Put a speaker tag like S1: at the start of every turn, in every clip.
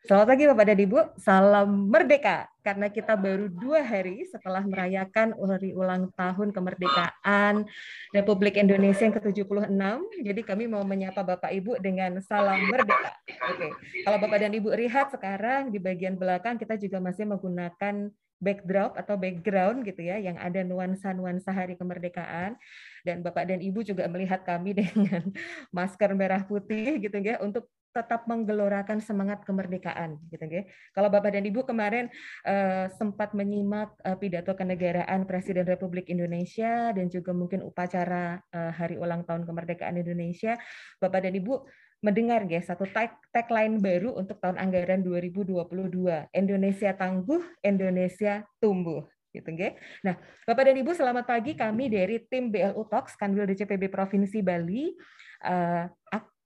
S1: Selamat pagi Bapak dan Ibu, salam merdeka. Karena kita baru dua hari setelah merayakan hari ulang tahun kemerdekaan Republik Indonesia yang ke-76, jadi kami mau menyapa Bapak Ibu dengan salam merdeka. Oke, kalau Bapak dan Ibu lihat sekarang di bagian belakang kita juga masih menggunakan backdrop atau background gitu ya yang ada nuansa-nuansa hari kemerdekaan dan Bapak dan Ibu juga melihat kami dengan masker merah putih gitu ya untuk tetap menggelorakan semangat kemerdekaan gitu ya. Kalau Bapak dan Ibu kemarin uh, sempat menyimak uh, pidato kenegaraan Presiden Republik Indonesia dan juga mungkin upacara uh, hari ulang tahun kemerdekaan Indonesia, Bapak dan Ibu mendengar ya satu tag tagline baru untuk tahun anggaran 2022. Indonesia tangguh, Indonesia tumbuh gitu ya. Nah, Bapak dan Ibu selamat pagi kami dari tim BLU Talks Kanwil DCPB Provinsi Bali uh,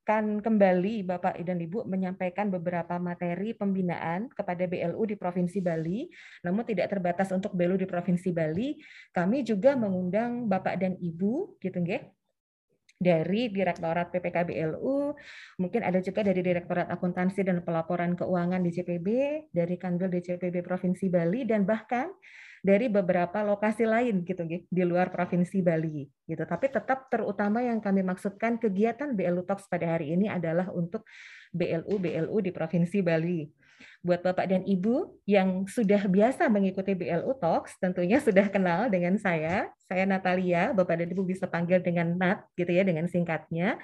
S1: akan kembali Bapak dan Ibu menyampaikan beberapa materi pembinaan kepada BLU di Provinsi Bali. Namun tidak terbatas untuk BLU di Provinsi Bali, kami juga mengundang Bapak dan Ibu gitu nggih dari Direktorat PPK BLU, mungkin ada juga dari Direktorat Akuntansi dan Pelaporan Keuangan DCPB, dari Kanwil DCPB Provinsi Bali, dan bahkan dari beberapa lokasi lain gitu di luar provinsi Bali gitu. Tapi tetap terutama yang kami maksudkan kegiatan BLU Talks pada hari ini adalah untuk BLU BLU di provinsi Bali. Buat Bapak dan Ibu yang sudah biasa mengikuti BLU Talks, tentunya sudah kenal dengan saya. Saya Natalia, Bapak dan Ibu bisa panggil dengan Nat gitu ya dengan singkatnya.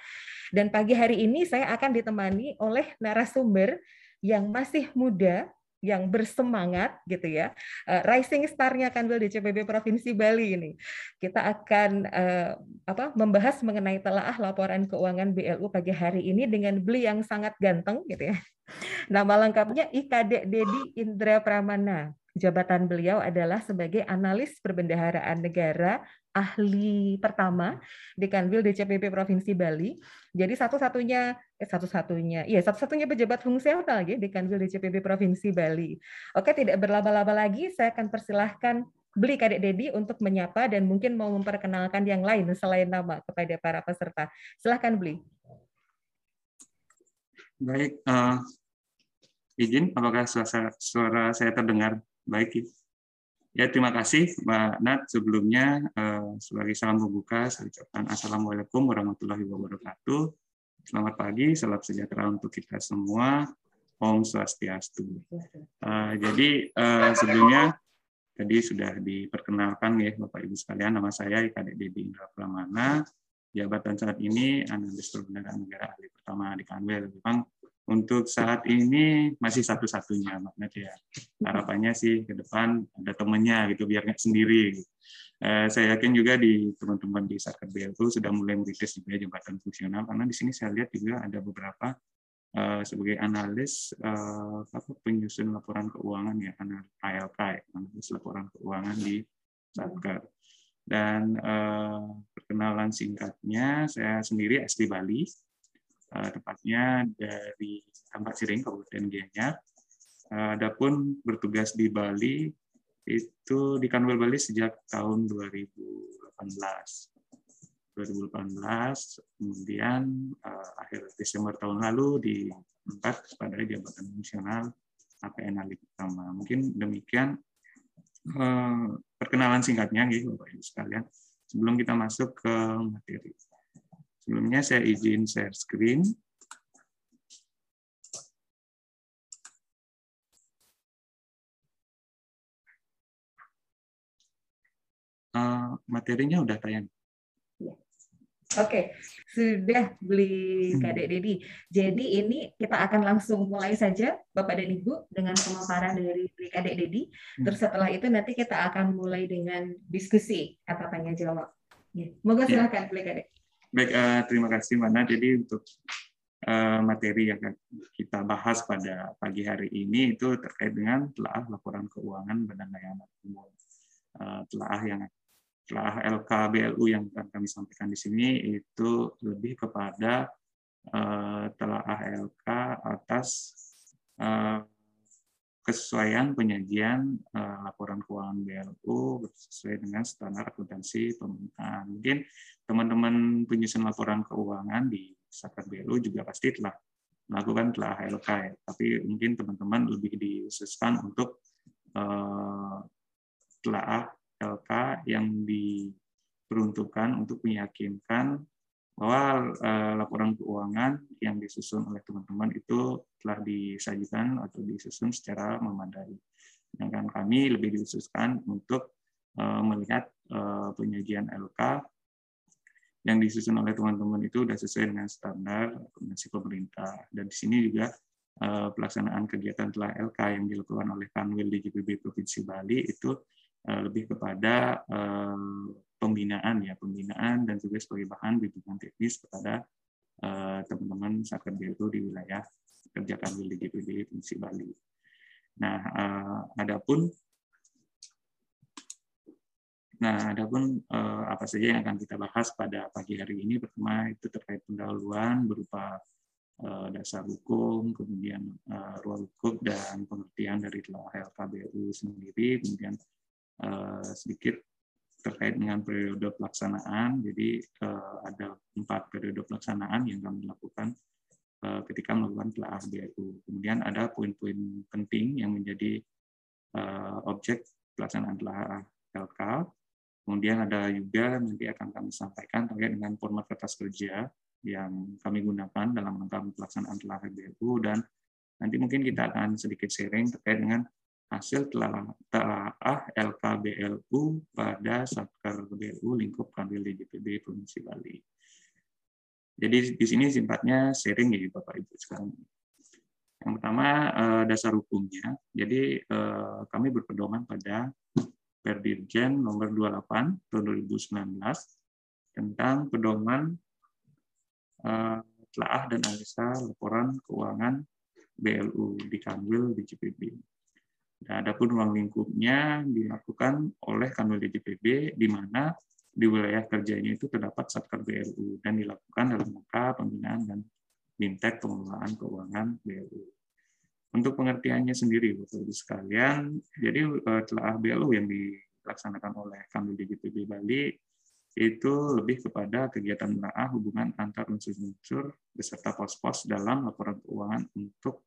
S1: Dan pagi hari ini saya akan ditemani oleh narasumber yang masih muda, yang bersemangat gitu ya. Uh, rising star-nya Kanwil DCPB Provinsi Bali ini. Kita akan uh, apa membahas mengenai telaah laporan keuangan BLU pagi hari ini dengan beli yang sangat ganteng gitu ya. Nama lengkapnya IKD Dedi Indra Pramana. Jabatan beliau adalah sebagai analis perbendaharaan negara ahli pertama di Kanwil DCPP Provinsi Bali. Jadi satu-satunya eh satu-satunya iya satu-satunya pejabat fungsional ya di Kanwil DCPP Provinsi Bali. Oke, tidak berlaba-laba lagi, saya akan persilahkan Beli Kadek Dedi untuk menyapa dan mungkin mau memperkenalkan yang lain selain nama kepada para peserta. Silahkan Beli.
S2: Baik, uh, izin apakah suara, suara saya terdengar baik? Ya, terima kasih Mbak Nat. Sebelumnya, eh, sebagai salam pembuka, saya ucapkan Assalamualaikum warahmatullahi wabarakatuh. Selamat pagi, salam sejahtera untuk kita semua. Om Swastiastu. Eh, jadi, eh, sebelumnya, tadi sudah diperkenalkan ya Bapak Ibu sekalian, nama saya Kadek Dedi Indra Pramana, jabatan saat ini analis perbendaharaan negara ahli pertama di Kanwil. Memang untuk saat ini masih satu-satunya Magnet ya. Harapannya sih ke depan ada temannya gitu biar nggak sendiri. Eh, saya yakin juga di teman-teman di Satker BLU sudah mulai merilis juga jabatan fungsional karena di sini saya lihat juga ada beberapa eh, sebagai analis eh, apa penyusun laporan keuangan ya ALK ya, analis laporan keuangan di Satker. Dan eh, perkenalan singkatnya saya sendiri asli Bali tepatnya dari Tampak Siring, Kabupaten Gianyar. Uh, Adapun bertugas di Bali itu di Kanwil Bali sejak tahun 2018. 2018, kemudian uh, akhir Desember tahun lalu diangkat pada jabatan fungsional APN Ali pertama. Mungkin demikian uh, perkenalan singkatnya, gitu, Bapak Ibu sekalian. Sebelum kita masuk ke materi. Sebelumnya saya izin share screen. Uh, materinya udah tayang.
S1: Oke, okay. sudah beli hmm. Kadek Dedi. Jadi ini kita akan langsung mulai saja Bapak dan Ibu dengan pemaparan dari beli Kadek Dedi. Hmm. Terus setelah itu nanti kita akan mulai dengan diskusi atau tanya jawab. Ya. Moga ya. silakan beli Kadek.
S2: Baik, uh, terima kasih Mana. Jadi untuk uh, materi yang kita bahas pada pagi hari ini itu terkait dengan telah laporan keuangan Badan Layanan Umum. Telah yang telah LKBLU yang kami sampaikan di sini itu lebih kepada uh, telah LK atas kesesuaian penyajian laporan keuangan BLU sesuai dengan standar akuntansi pemerintahan. Mungkin teman-teman penyusun laporan keuangan di Sakat BLU juga pasti telah melakukan telah LK ya. Tapi mungkin teman-teman lebih dikhususkan untuk eh, telah LK yang diperuntukkan untuk meyakinkan bahwa eh, laporan keuangan yang disusun oleh teman-teman itu telah disajikan atau disusun secara memadai. Sedangkan kami lebih dikhususkan untuk eh, melihat eh, penyajian LK yang disusun oleh teman-teman itu sudah sesuai dengan standar rekomendasi pemerintah. Dan di sini juga eh, pelaksanaan kegiatan telah LK yang dilakukan oleh Kanwil di GPB Provinsi Bali itu eh, lebih kepada eh, pembinaan ya, pembinaan dan juga sebagai bahan bimbingan teknis kepada teman-teman Satker BLU di wilayah kerja Kanwil di GPB Provinsi Bali. Nah, adapun Nah, adapun eh, apa saja yang akan kita bahas pada pagi hari ini, pertama itu terkait pendahuluan berupa eh, dasar hukum, kemudian eh, ruang hukum dan pengertian dari LKBU sendiri, kemudian eh, sedikit terkait dengan periode pelaksanaan. Jadi eh, ada empat periode pelaksanaan yang kami lakukan eh, ketika melakukan telah BU. Kemudian ada poin-poin penting yang menjadi eh, objek pelaksanaan telah LK Kemudian ada juga nanti akan kami sampaikan terkait dengan format kertas kerja yang kami gunakan dalam rangka pelaksanaan telah BLU dan nanti mungkin kita akan sedikit sharing terkait dengan hasil telah LKBLU pada Satker BLU lingkup Kanwil DJPB Provinsi Bali. Jadi di sini simpatnya sharing ya Bapak Ibu sekarang. Yang pertama eh, dasar hukumnya. Jadi eh, kami berpedoman pada Perdirjen nomor 28 tahun 2019 tentang pedoman uh, telaah dan analisa laporan keuangan BLU di Kanwil DJPB. Dan adapun ruang lingkupnya dilakukan oleh Kanwil DJPB di mana di wilayah kerjanya itu terdapat Satker BLU dan dilakukan dalam rangka pembinaan dan bintek pengelolaan keuangan BLU. Untuk pengertiannya sendiri, Bapak Ibu sekalian, jadi eh, telah BLU yang dilaksanakan oleh kami di GPB Bali itu lebih kepada kegiatan menelaah hubungan antar unsur-unsur beserta pos-pos dalam laporan keuangan untuk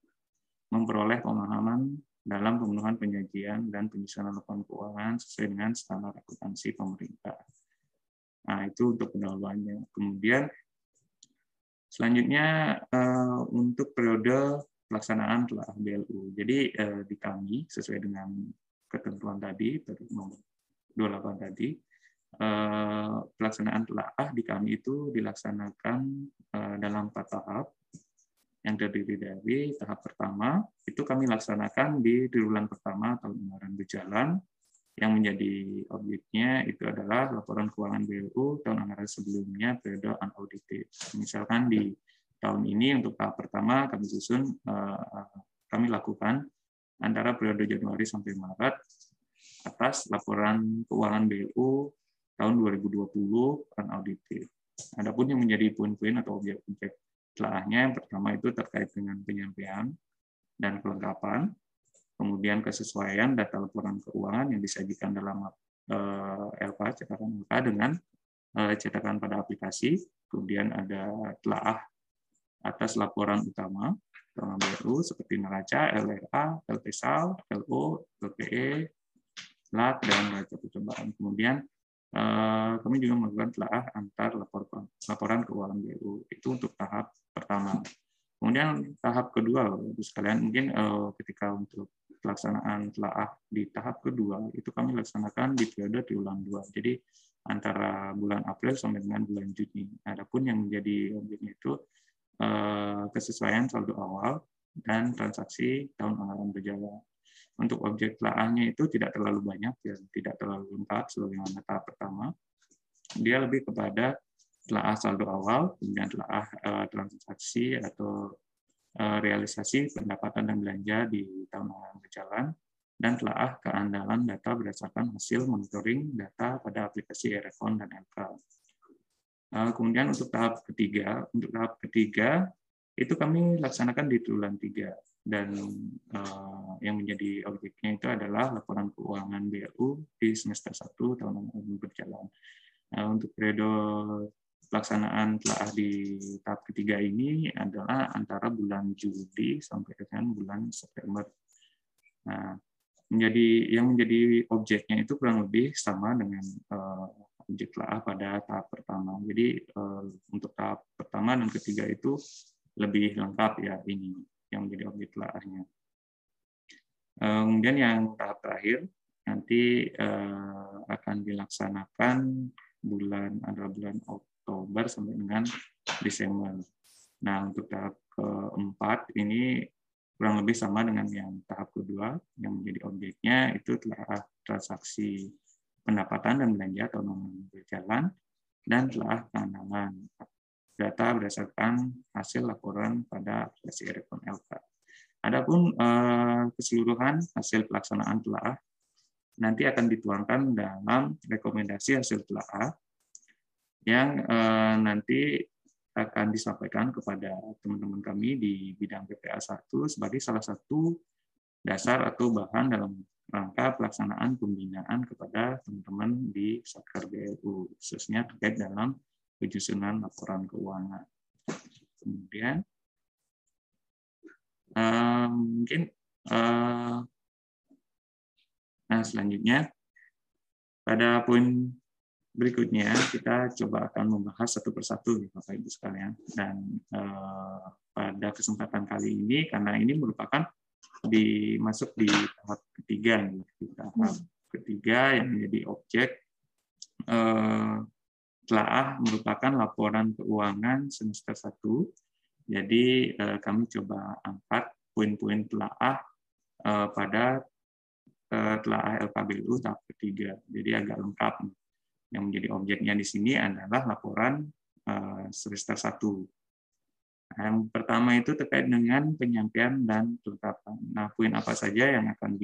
S2: memperoleh pemahaman dalam pemenuhan penyajian dan penyusunan laporan keuangan sesuai dengan standar akuntansi pemerintah. Nah, itu untuk pendahuluannya. Kemudian selanjutnya eh, untuk periode pelaksanaan telah BLU. Jadi eh, di kami sesuai dengan ketentuan tadi nomor 28 tadi eh, pelaksanaan telaah di kami itu dilaksanakan eh, dalam empat tahap yang terdiri dari tahap pertama itu kami laksanakan di triwulan pertama tahun anggaran berjalan yang menjadi objeknya itu adalah laporan keuangan BLU tahun anggaran sebelumnya periode unaudited. Misalkan di tahun ini untuk tahap pertama kami susun eh, kami lakukan antara periode Januari sampai Maret atas laporan keuangan BLU tahun 2020 unaudited. Adapun yang menjadi poin-poin atau objek-objek telahnya yang pertama itu terkait dengan penyampaian dan kelengkapan, kemudian kesesuaian data laporan keuangan yang disajikan dalam eh, LK cetakan LK dengan eh, cetakan pada aplikasi, kemudian ada telaah atas laporan utama Bank BRU seperti neraca, LRA, LPSAL, LO, LPE, LAT, dan neraca percobaan. Kemudian eh, kami juga melakukan telaah antar laporan, laporan keuangan BRU. Itu untuk tahap pertama. Kemudian tahap kedua, sekalian mungkin eh, ketika untuk pelaksanaan telaah di tahap kedua itu kami laksanakan di periode triwulan dua. Jadi antara bulan April sampai dengan bulan Juni. Adapun yang menjadi objeknya itu kesesuaian saldo awal dan transaksi tahun anggaran berjalan. Untuk objek telaahnya itu tidak terlalu banyak, ya, tidak terlalu lengkap sebagaimana tahap pertama. Dia lebih kepada telaah saldo awal, kemudian telaah uh, transaksi atau uh, realisasi pendapatan dan belanja di tahun anggaran berjalan, dan telaah keandalan data berdasarkan hasil monitoring data pada aplikasi Erefon dan LK. Eh, kemudian untuk tahap ketiga, untuk tahap ketiga itu kami laksanakan di triwulan tiga dan uh, yang menjadi objeknya itu adalah laporan keuangan BRU di semester 1 tahun berjalan. Nah, untuk periode pelaksanaan telah di tahap ketiga ini adalah antara bulan Juli sampai dengan bulan September. Nah, menjadi yang menjadi objeknya itu kurang lebih sama dengan uh, telah pada tahap pertama. Jadi uh, untuk tahap pertama dan ketiga itu lebih lengkap ya ini yang menjadi objek telahnya. Uh, kemudian yang tahap terakhir nanti uh, akan dilaksanakan bulan adalah bulan Oktober sampai dengan Desember. Nah, untuk tahap keempat ini kurang lebih sama dengan yang tahap kedua yang menjadi objeknya itu telah transaksi pendapatan dan belanja atau non berjalan dan telah penanaman data berdasarkan hasil laporan pada aplikasi Erekon LK. Adapun eh, keseluruhan hasil pelaksanaan telah nanti akan dituangkan dalam rekomendasi hasil telah yang eh, nanti akan disampaikan kepada teman-teman kami di bidang PPA 1 sebagai salah satu dasar atau bahan dalam rangka pelaksanaan pembinaan kepada teman-teman di Satker BLU, khususnya terkait dalam penyusunan laporan keuangan. Kemudian, uh, mungkin uh, nah selanjutnya pada poin berikutnya kita coba akan membahas satu persatu Bapak Ibu sekalian dan eh, pada kesempatan kali ini karena ini merupakan dimasuk di tahap ketiga nih. Di tahap ketiga yang menjadi objek eh, telah merupakan laporan keuangan semester 1 jadi eh, kami coba angkat poin-poin telah eh, pada eh, telah LKBU tahap ketiga. Jadi agak lengkap yang menjadi objeknya di sini adalah laporan uh, semester 1. Yang pertama itu terkait dengan penyampaian dan kelengkapan. Nah, poin apa saja yang akan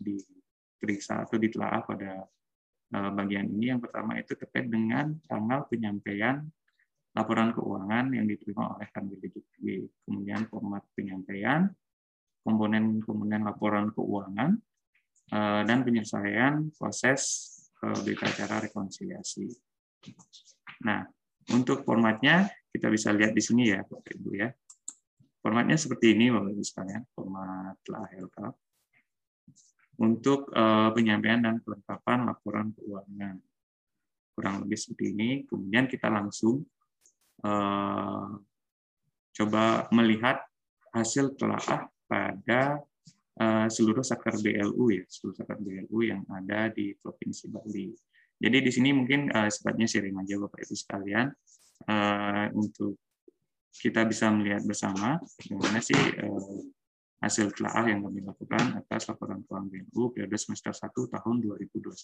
S2: diperiksa atau ditelaah pada uh, bagian ini? Yang pertama itu terkait dengan tanggal penyampaian laporan keuangan yang diterima oleh DJPB. Kemudian format penyampaian, komponen-komponen laporan keuangan, uh, dan penyelesaian proses berita acara rekonsiliasi. Nah, untuk formatnya kita bisa lihat di sini ya, Bapak Ibu ya. Formatnya seperti ini, Bapak Ibu sekalian, format lengkap. Untuk uh, penyampaian dan kelengkapan laporan keuangan. Kurang lebih seperti ini. Kemudian kita langsung uh, coba melihat hasil telah pada Eh, seluruh sakar BLU ya, seluruh sakar BLU yang ada di Provinsi Bali. Jadi di sini mungkin uh, sifatnya sharing aja Bapak Ibu sekalian uh, untuk kita bisa melihat bersama bagaimana sih uh, hasil telah yang kami lakukan atas laporan keuangan BLU periode semester 1 tahun 2021.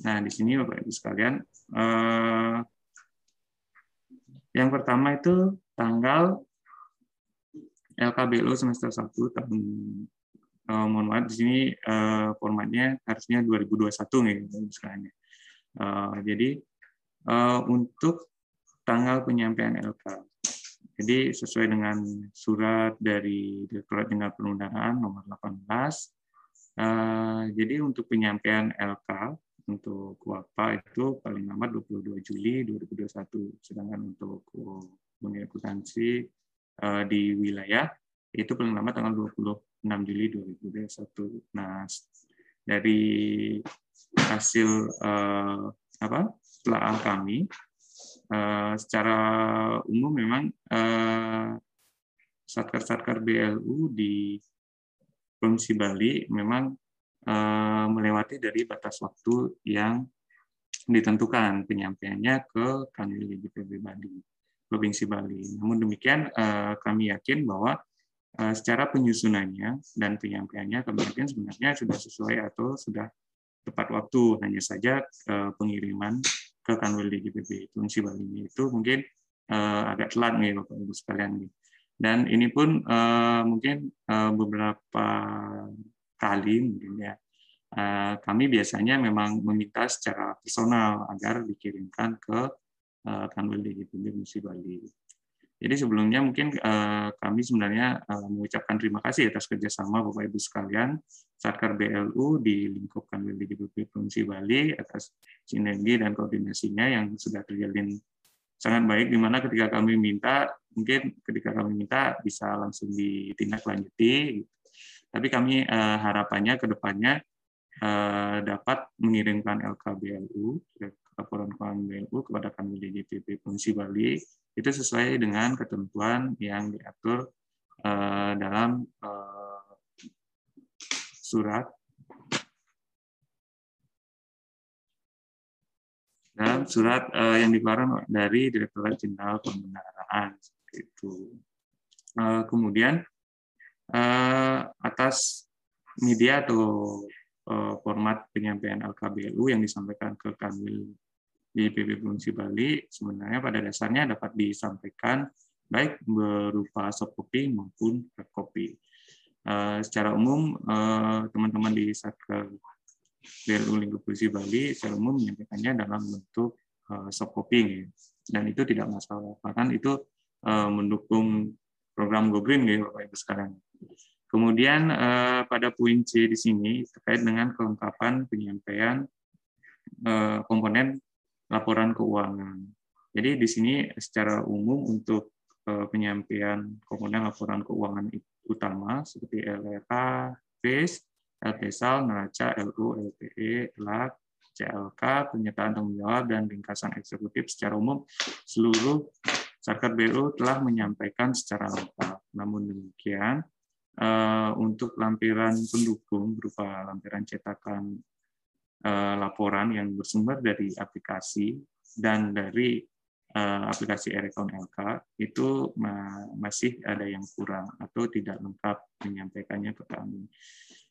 S2: Nah, di sini Bapak Ibu sekalian, uh, yang pertama itu tanggal LKBLO semester 1 tahun uh, mohon maaf di sini uh, formatnya harusnya 2021 nih sekarang. Uh, jadi untuk tanggal penyampaian LK. Jadi sesuai dengan surat dari Direktorat Jenderal Perundangan nomor 18 uh, jadi untuk penyampaian LK untuk WAPA itu paling lambat 22 Juli 2021 sedangkan untuk unit akuntansi Eh, di wilayah itu paling lambat tanggal 26 Juli 2021. Nah, dari hasil apa telah kami uh, secara umum memang uh, satker-satker BLU di Provinsi Bali memang uh, melewati dari batas waktu yang ditentukan penyampaiannya ke Kanwil IGPB Bali. Provinsi Bali. Namun demikian, eh, kami yakin bahwa eh, secara penyusunannya dan penyampaiannya yakin sebenarnya sudah sesuai atau sudah tepat waktu. Hanya saja eh, pengiriman ke Kanwil DJPB Provinsi Bali itu mungkin agak telat nih Bapak Ibu sekalian nih. Dan ini pun mungkin beberapa kali mungkin ya kami biasanya memang meminta secara personal agar dikirimkan ke uh, Kanwil DJPB Musi Bali. Jadi sebelumnya mungkin uh, kami sebenarnya uh, mengucapkan terima kasih atas kerjasama Bapak Ibu sekalian Satker BLU di lingkup Kanwil DGBP Provinsi Bali atas sinergi dan koordinasinya yang sudah terjalin sangat baik di mana ketika kami minta mungkin ketika kami minta bisa langsung ditindaklanjuti. Tapi kami uh, harapannya ke depannya uh, dapat mengirimkan LKBLU laporan keuangan BLU kepada kami DGPP Provinsi Bali itu sesuai dengan ketentuan yang diatur uh, dalam uh, surat dalam surat uh, yang dikeluarkan dari Direktorat Jenderal Pembendaraan itu. Kemudian atas media atau format penyampaian LKBLU yang disampaikan ke Kanwil di PP Provinsi Bali sebenarnya pada dasarnya dapat disampaikan baik berupa soft copy maupun hard copy. Uh, secara umum uh, teman-teman di Satker BLU Lingkup Provinsi Bali secara umum menyampaikannya dalam bentuk uh, soft copy dan itu tidak masalah bahkan itu uh, mendukung program Go Green ya Bapak Ibu sekarang. Kemudian uh, pada poin C di sini terkait dengan kelengkapan penyampaian uh, komponen laporan keuangan. Jadi di sini secara umum untuk eh, penyampaian komponen laporan keuangan utama seperti LRH, FIS, LPSAL, neraca, LU, LPE, LAK, CLK, pernyataan tanggung jawab, dan ringkasan eksekutif secara umum seluruh Sarkat BU telah menyampaikan secara lengkap. Namun demikian, eh, untuk lampiran pendukung berupa lampiran cetakan laporan yang bersumber dari aplikasi dan dari uh, aplikasi Erecon LK itu masih ada yang kurang atau tidak lengkap menyampaikannya ke kami.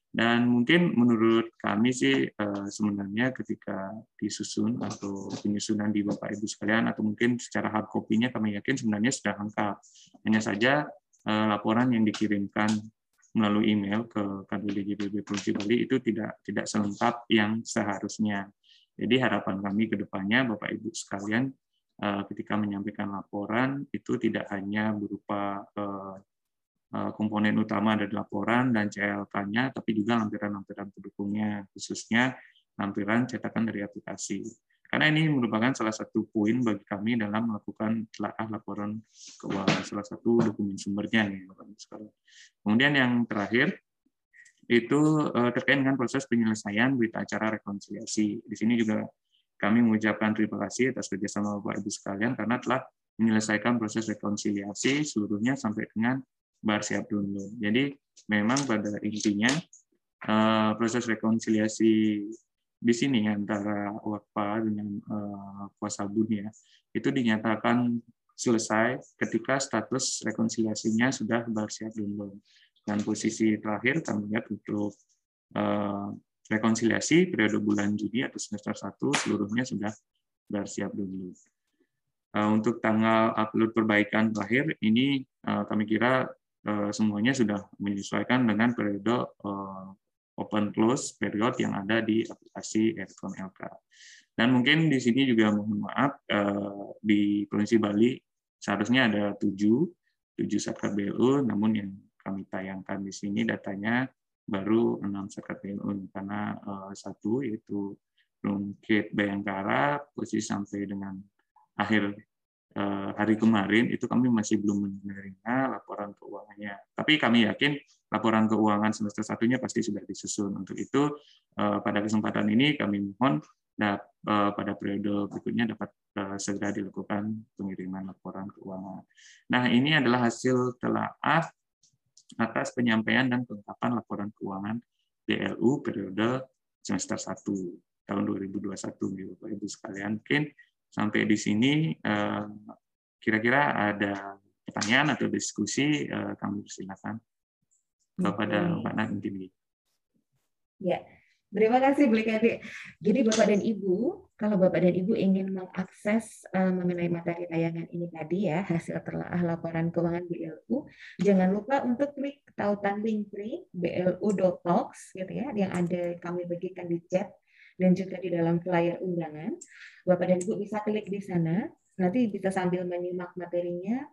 S2: Dan mungkin menurut kami sih uh, sebenarnya ketika disusun atau penyusunan di Bapak Ibu sekalian atau mungkin secara hard copy-nya kami yakin sebenarnya sudah lengkap. Hanya saja laporan yang dikirimkan melalui email ke DJPB Provinsi Bali itu tidak tidak selengkap yang seharusnya. Jadi harapan kami ke depannya Bapak Ibu sekalian eh, ketika menyampaikan laporan itu tidak hanya berupa eh, eh, komponen utama dari laporan dan CLK-nya, tapi juga lampiran-lampiran pendukungnya, khususnya lampiran cetakan dari aplikasi. Karena ini merupakan salah satu poin bagi kami dalam melakukan telaah laporan keuangan salah satu dokumen sumbernya Ibu Kemudian yang terakhir itu eh, terkait dengan proses penyelesaian berita acara rekonsiliasi. Di sini juga kami mengucapkan terima kasih atas kerjasama Bapak Ibu sekalian karena telah menyelesaikan proses rekonsiliasi seluruhnya sampai dengan bar siap download. Jadi memang pada intinya eh, proses rekonsiliasi di sini antara wakfa dengan uh, kuasa ya itu dinyatakan selesai ketika status rekonsiliasinya sudah bersiap belum dan posisi terakhir kami lihat untuk uh, rekonsiliasi periode bulan Juni atau semester 1 seluruhnya sudah bersiap dulu. Uh, untuk tanggal upload perbaikan terakhir ini kami kira semuanya sudah menyesuaikan dengan periode open close period yang ada di aplikasi Aircon LK. Dan mungkin di sini juga mohon maaf eh, di Provinsi Bali seharusnya ada tujuh tujuh satker BLU, namun yang kami tayangkan di sini datanya baru enam satker BLU karena eh, satu yaitu Rumkit Bayangkara posisi sampai dengan akhir hari kemarin itu kami masih belum menerima laporan keuangannya. Tapi kami yakin laporan keuangan semester satunya pasti sudah disusun. Untuk itu eh, pada kesempatan ini kami mohon eh, pada periode berikutnya dapat segera dilakukan pengiriman laporan keuangan. Nah ini adalah hasil telaah atas penyampaian dan penetapan laporan keuangan DLU periode semester 1 tahun 2021 Bapak Ibu sekalian. Mungkin sampai di sini eh, kira-kira ada pertanyaan atau diskusi eh, kami persilakan kepada Mbak Nantini.
S1: Ya, terima kasih Bu Kadi. Jadi Bapak dan Ibu, kalau Bapak dan Ibu ingin mengakses uh, mengenai materi tayangan ini tadi ya, hasil telaah laporan keuangan BLU, jangan lupa untuk klik tautan link free blu.talks gitu ya, yang ada kami bagikan di chat dan juga di dalam flyer undangan. Bapak dan Ibu bisa klik di sana, nanti bisa sambil menyimak materinya,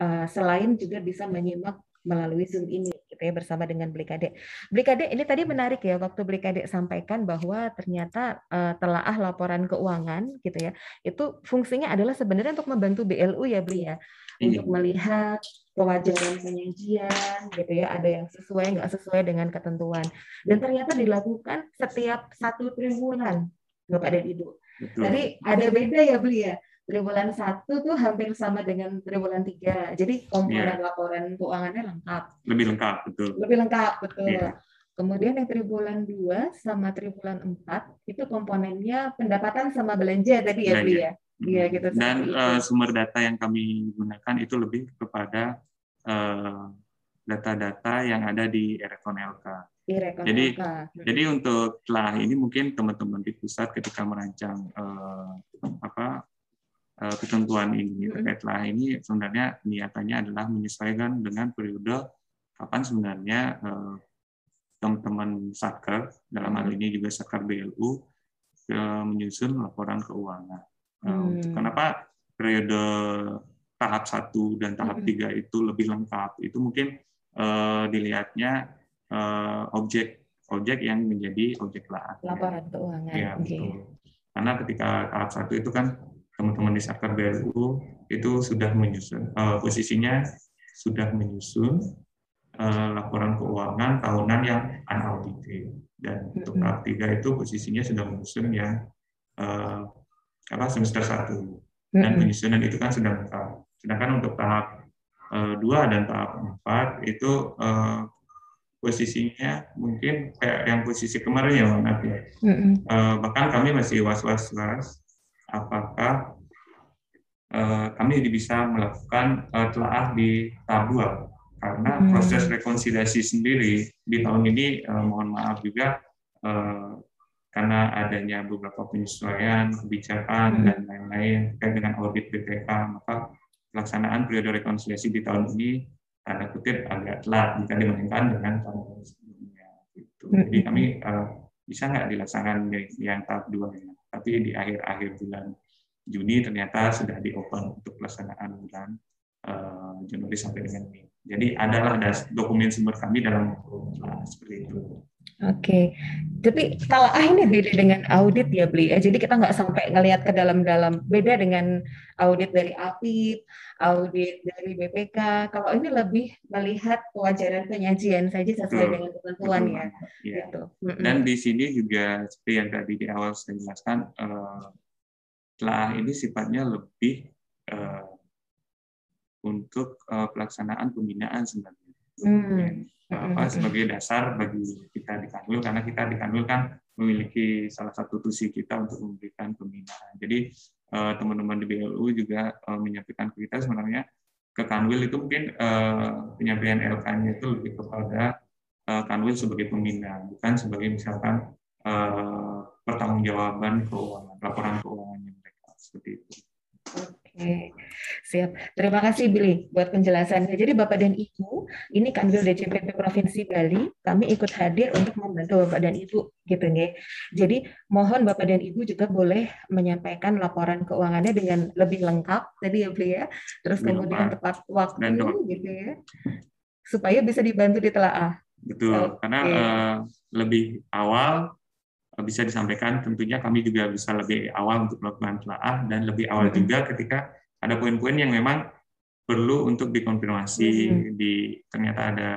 S1: uh, selain juga bisa menyimak melalui Zoom ini gitu ya bersama dengan Blikade. Blikade ini tadi menarik ya waktu Blikade sampaikan bahwa ternyata uh, telaah laporan keuangan gitu ya. Itu fungsinya adalah sebenarnya untuk membantu BLU ya Bli ya. Iya. Untuk melihat kewajaran penyajian gitu ya, ada yang sesuai nggak sesuai dengan ketentuan. Dan ternyata dilakukan setiap satu triwulan Bapak dan Ibu. Jadi ada beda ya Bli ya triwulan satu tuh hampir sama dengan triwulan tiga. Jadi komponen yeah. laporan keuangannya lengkap.
S2: Lebih lengkap, betul.
S1: Lebih lengkap, betul. Yeah. Kemudian yang triwulan dua sama triwulan empat itu komponennya pendapatan sama belanja tadi ya, Bli ya.
S2: Iya gitu. Dan uh, sumber data yang kami gunakan itu lebih kepada eh, data-data yang ada di Erekon LK. Jadi, jadi untuk telah ini mungkin teman-teman di pusat ketika merancang uh, apa Eh, ketentuan ini terkait lah ini sebenarnya niatannya adalah menyesuaikan dengan periode kapan sebenarnya eh, teman-teman satker dalam hal ini juga satker BLU eh, menyusun laporan keuangan. Hmm. Kenapa periode tahap satu dan tahap hmm. tiga itu lebih lengkap? Itu mungkin dilihatnya objek objek yang menjadi objek lah.
S1: Laporan keuangan.
S2: Ya, okay. betul. Karena ketika tahap satu itu kan teman-teman di Satker BLU itu sudah menyusun uh, posisinya sudah menyusun uh, laporan keuangan tahunan yang unaudited. Dan untuk tahap tiga itu posisinya sudah menyusun yang uh, apa semester satu. Dan penyusunan itu kan sudah lengkap. Sedangkan untuk tahap dua dan tahap empat itu uh, posisinya mungkin kayak yang posisi kemarin ya Bang ya. Uh, bahkan kami masih was-was was apakah uh, kami bisa melakukan uh, telaah di tahap dua karena hmm. proses rekonsiliasi sendiri di tahun ini uh, mohon maaf juga karena adanya beberapa penyesuaian kebijakan hmm. dan lain-lain terkait dengan audit BPK maka pelaksanaan periode rekonsiliasi di tahun ini tanda kutip agak telat jika dibandingkan dengan tahun sebelumnya. Gitu. Jadi kami uh, bisa nggak dilaksanakan yang tahap dua ini? Tapi di akhir-akhir bulan Juni ternyata sudah di open untuk pelaksanaan bulan uh, Januari sampai dengan Mei. Jadi adalah ada dokumen sumber kami dalam nah, seperti itu.
S1: Oke, okay. tapi kalau ah ini beda dengan audit ya beli ya. Jadi kita nggak sampai ngelihat ke dalam-dalam. Beda dengan audit dari APIP, audit dari BPK. Kalau ini lebih melihat kewajaran penyajian saja sesuai dengan ketentuan ya. ya. Gitu.
S2: Dan di sini juga seperti yang tadi di awal saya jelaskan, uh, telah ini sifatnya lebih uh, untuk uh, pelaksanaan pembinaan sebenarnya. Hmm. Apa, sebagai dasar bagi kita di Kanwil karena kita di Kanwil kan memiliki salah satu tusi kita untuk memberikan pembinaan. Jadi uh, teman-teman di BLU juga uh, menyampaikan ke kita sebenarnya ke Kanwil itu mungkin uh, penyampaian LK-nya itu lebih kepada Kanwil sebagai pembina, bukan sebagai misalkan pertanggungjawaban keuangan, laporan keuangannya mereka seperti itu.
S1: Oke, siap. Terima kasih Billy buat penjelasannya. Jadi Bapak dan Ibu, ini Kanwil DCPP Provinsi Bali, kami ikut hadir untuk membantu Bapak dan Ibu gitu nih. Jadi mohon Bapak dan Ibu juga boleh menyampaikan laporan keuangannya dengan lebih lengkap tadi ya Billy ya. Terus kemudian tepat waktu gitu ya. Supaya bisa dibantu ditelaah.
S2: Betul, okay. karena uh, lebih awal bisa disampaikan tentunya kami juga bisa lebih awal untuk melakukan telaah dan lebih awal hmm. juga ketika ada poin-poin yang memang perlu untuk dikonfirmasi hmm. di ternyata ada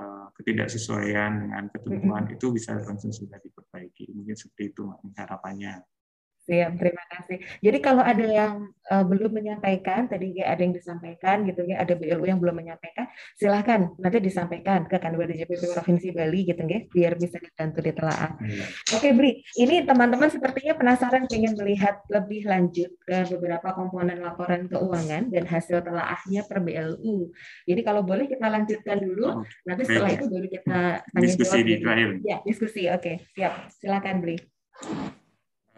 S2: uh, ketidaksesuaian dengan ketentuan hmm. itu bisa langsung sudah diperbaiki mungkin seperti itu harapannya.
S1: Siap, terima kasih. Jadi kalau ada yang uh, belum menyampaikan, tadi ya ada yang disampaikan gitu ya, ada BLU yang belum menyampaikan, silahkan nanti disampaikan ke Kanwil DJPP Provinsi Bali gitu ya, biar bisa dibantu ditelaah. Hmm. Oke, Bri, ini teman-teman sepertinya penasaran ingin melihat lebih lanjut ke beberapa komponen laporan keuangan dan hasil telaahnya per BLU. Jadi kalau boleh kita lanjutkan dulu, oh, nanti setelah itu baru kita tanya
S2: diskusi jawab. Di terakhir.
S1: Ya, diskusi. Oke, siap. Silakan, Bri.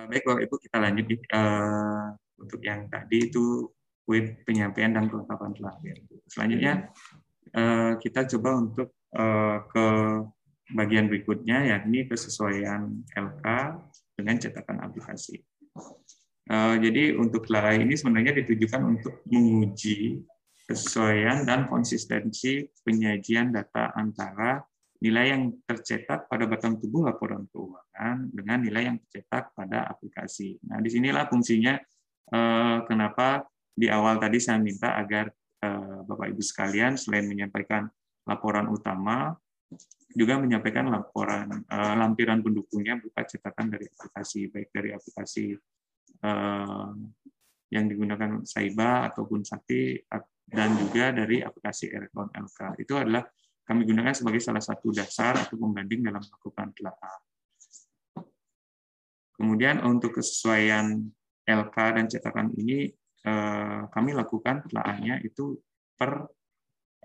S2: Eh, baik Bapak Ibu kita lanjut uh, untuk yang tadi itu poin penyampaian dan kelengkapan terakhir. Selanjutnya uh, kita coba untuk uh, ke bagian berikutnya yakni kesesuaian LK dengan cetakan aplikasi. Uh, jadi untuk lalai ini sebenarnya ditujukan untuk menguji kesesuaian dan konsistensi penyajian data antara nilai yang tercetak pada batang tubuh laporan keuangan dengan nilai yang tercetak pada aplikasi. Nah, di sinilah fungsinya eh, kenapa di awal tadi saya minta agar eh, Bapak Ibu sekalian selain menyampaikan laporan utama, juga menyampaikan laporan eh, lampiran pendukungnya berupa cetakan dari aplikasi, baik dari aplikasi yang digunakan Saiba ataupun Sakti dan juga dari aplikasi Erekon LK. Itu adalah kami gunakan sebagai salah satu dasar untuk membanding dalam melakukan telaah. Kemudian untuk kesesuaian LK dan cetakan ini eh, kami lakukan telaahnya itu per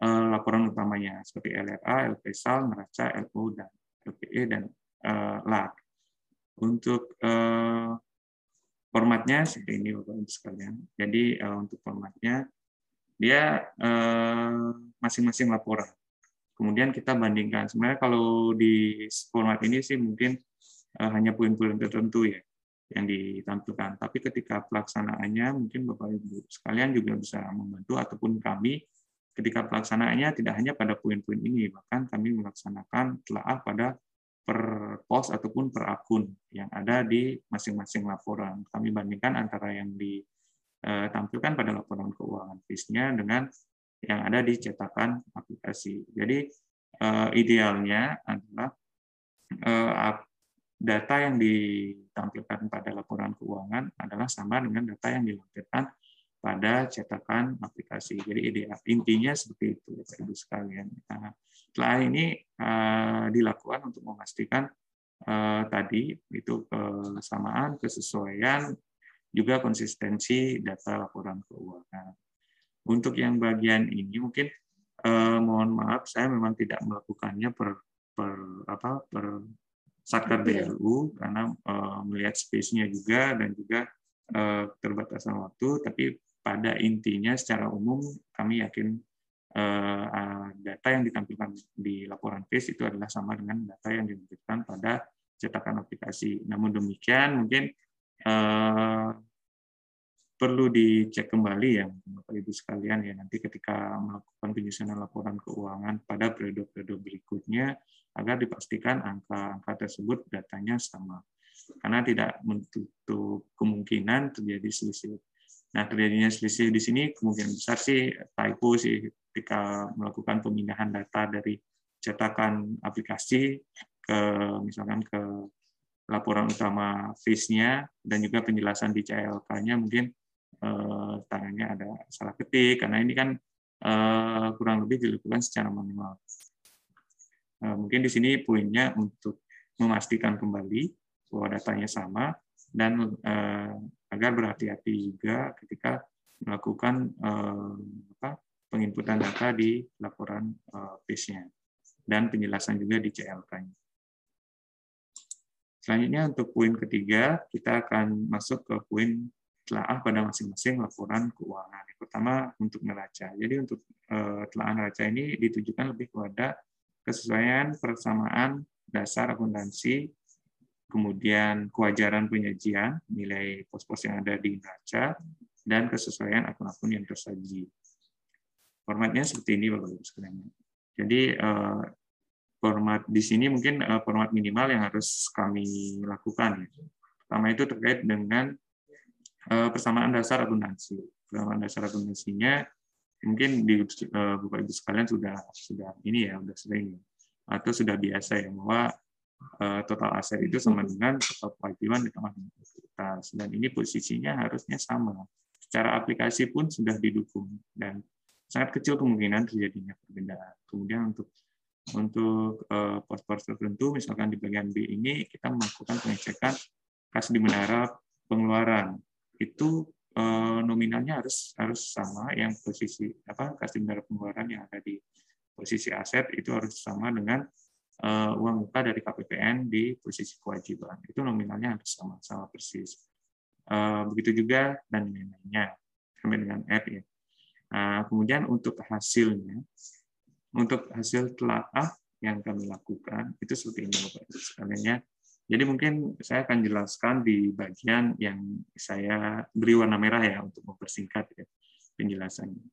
S2: eh, laporan utamanya seperti LRA, LPSAL, neraca, LO dan LPE dan eh, LAK. Untuk formatnya seperti ini Bapak sekalian. Jadi untuk formatnya dia masing-masing laporan Kemudian kita bandingkan. Sebenarnya kalau di format ini sih mungkin uh, hanya poin-poin tertentu ya yang ditampilkan. Tapi ketika pelaksanaannya mungkin Bapak Ibu sekalian juga bisa membantu ataupun kami ketika pelaksanaannya tidak hanya pada poin-poin ini, bahkan kami melaksanakan telaah pada per pos ataupun per akun yang ada di masing-masing laporan. Kami bandingkan antara yang ditampilkan pada laporan keuangan FIS-nya dengan yang ada di cetakan aplikasi. Jadi uh, idealnya adalah uh, data yang ditampilkan pada laporan keuangan adalah sama dengan data yang dilampirkan pada cetakan aplikasi. Jadi ideal intinya seperti itu, Ibu sekalian. Nah, setelah ini uh, dilakukan untuk memastikan tadi itu kesamaan, kesesuaian, juga konsistensi data laporan keuangan. Untuk yang bagian ini mungkin eh, mohon maaf saya memang tidak melakukannya per per apa per satker BLU karena eh, melihat space-nya juga dan juga eh, keterbatasan waktu tapi pada intinya secara umum kami yakin eh, data yang ditampilkan di laporan FIS itu adalah sama dengan data yang ditampilkan pada cetakan aplikasi. Namun demikian mungkin eh, perlu dicek kembali ya Bapak Ibu sekalian ya nanti ketika melakukan penyusunan laporan keuangan pada periode-periode berikutnya agar dipastikan angka-angka tersebut datanya sama karena tidak menutup kemungkinan terjadi selisih. Nah terjadinya selisih di sini kemungkinan besar sih typo sih ketika melakukan pemindahan data dari cetakan aplikasi ke misalkan ke laporan utama FIS-nya dan juga penjelasan di CLK-nya mungkin eh, tangannya ada salah ketik karena ini kan eh, kurang lebih dilakukan secara manual. Eh, mungkin di sini poinnya untuk memastikan kembali bahwa datanya sama dan eh, agar berhati-hati juga ketika melakukan eh, apa, penginputan data di laporan eh, PIS-nya dan penjelasan juga di CLK-nya. Selanjutnya untuk poin ketiga, kita akan masuk ke poin telaah pada masing-masing laporan keuangan. Pertama untuk neraca. Jadi untuk eh, telaah neraca ini ditujukan lebih kepada kesesuaian persamaan dasar akuntansi, kemudian kewajaran penyajian, nilai pos-pos yang ada di neraca, dan kesesuaian akun-akun yang tersaji. Formatnya seperti ini, Bapak Ibu sekalian. Jadi eh, format di sini mungkin eh, format minimal yang harus kami lakukan. Pertama itu terkait dengan persamaan dasar akuntansi. Persamaan dasar akuntansinya mungkin di uh, Bapak Ibu sekalian sudah sudah ini ya, sudah sering atau sudah biasa ya bahwa uh, total aset itu sama dengan total kewajiban ditambah dengan ekuitas dan ini posisinya harusnya sama. Secara aplikasi pun sudah didukung dan sangat kecil kemungkinan terjadinya perbedaan. Kemudian untuk untuk pos-pos tertentu, misalkan di bagian B ini kita melakukan pengecekan kas di menara pengeluaran itu eh, nominalnya harus harus sama yang posisi apa kasih pengeluaran yang ada di posisi aset itu harus sama dengan uh, uang muka dari KPPN di posisi kewajiban. Itu nominalnya harus sama sama persis. Uh, begitu juga dan lain-lainnya sampai dengan F ya. Nah, kemudian untuk hasilnya untuk hasil telaah yang kami lakukan itu seperti ini bapak ibu sekalian ya jadi mungkin saya akan jelaskan di bagian yang saya beri warna merah ya untuk mempersingkat ya, penjelasannya.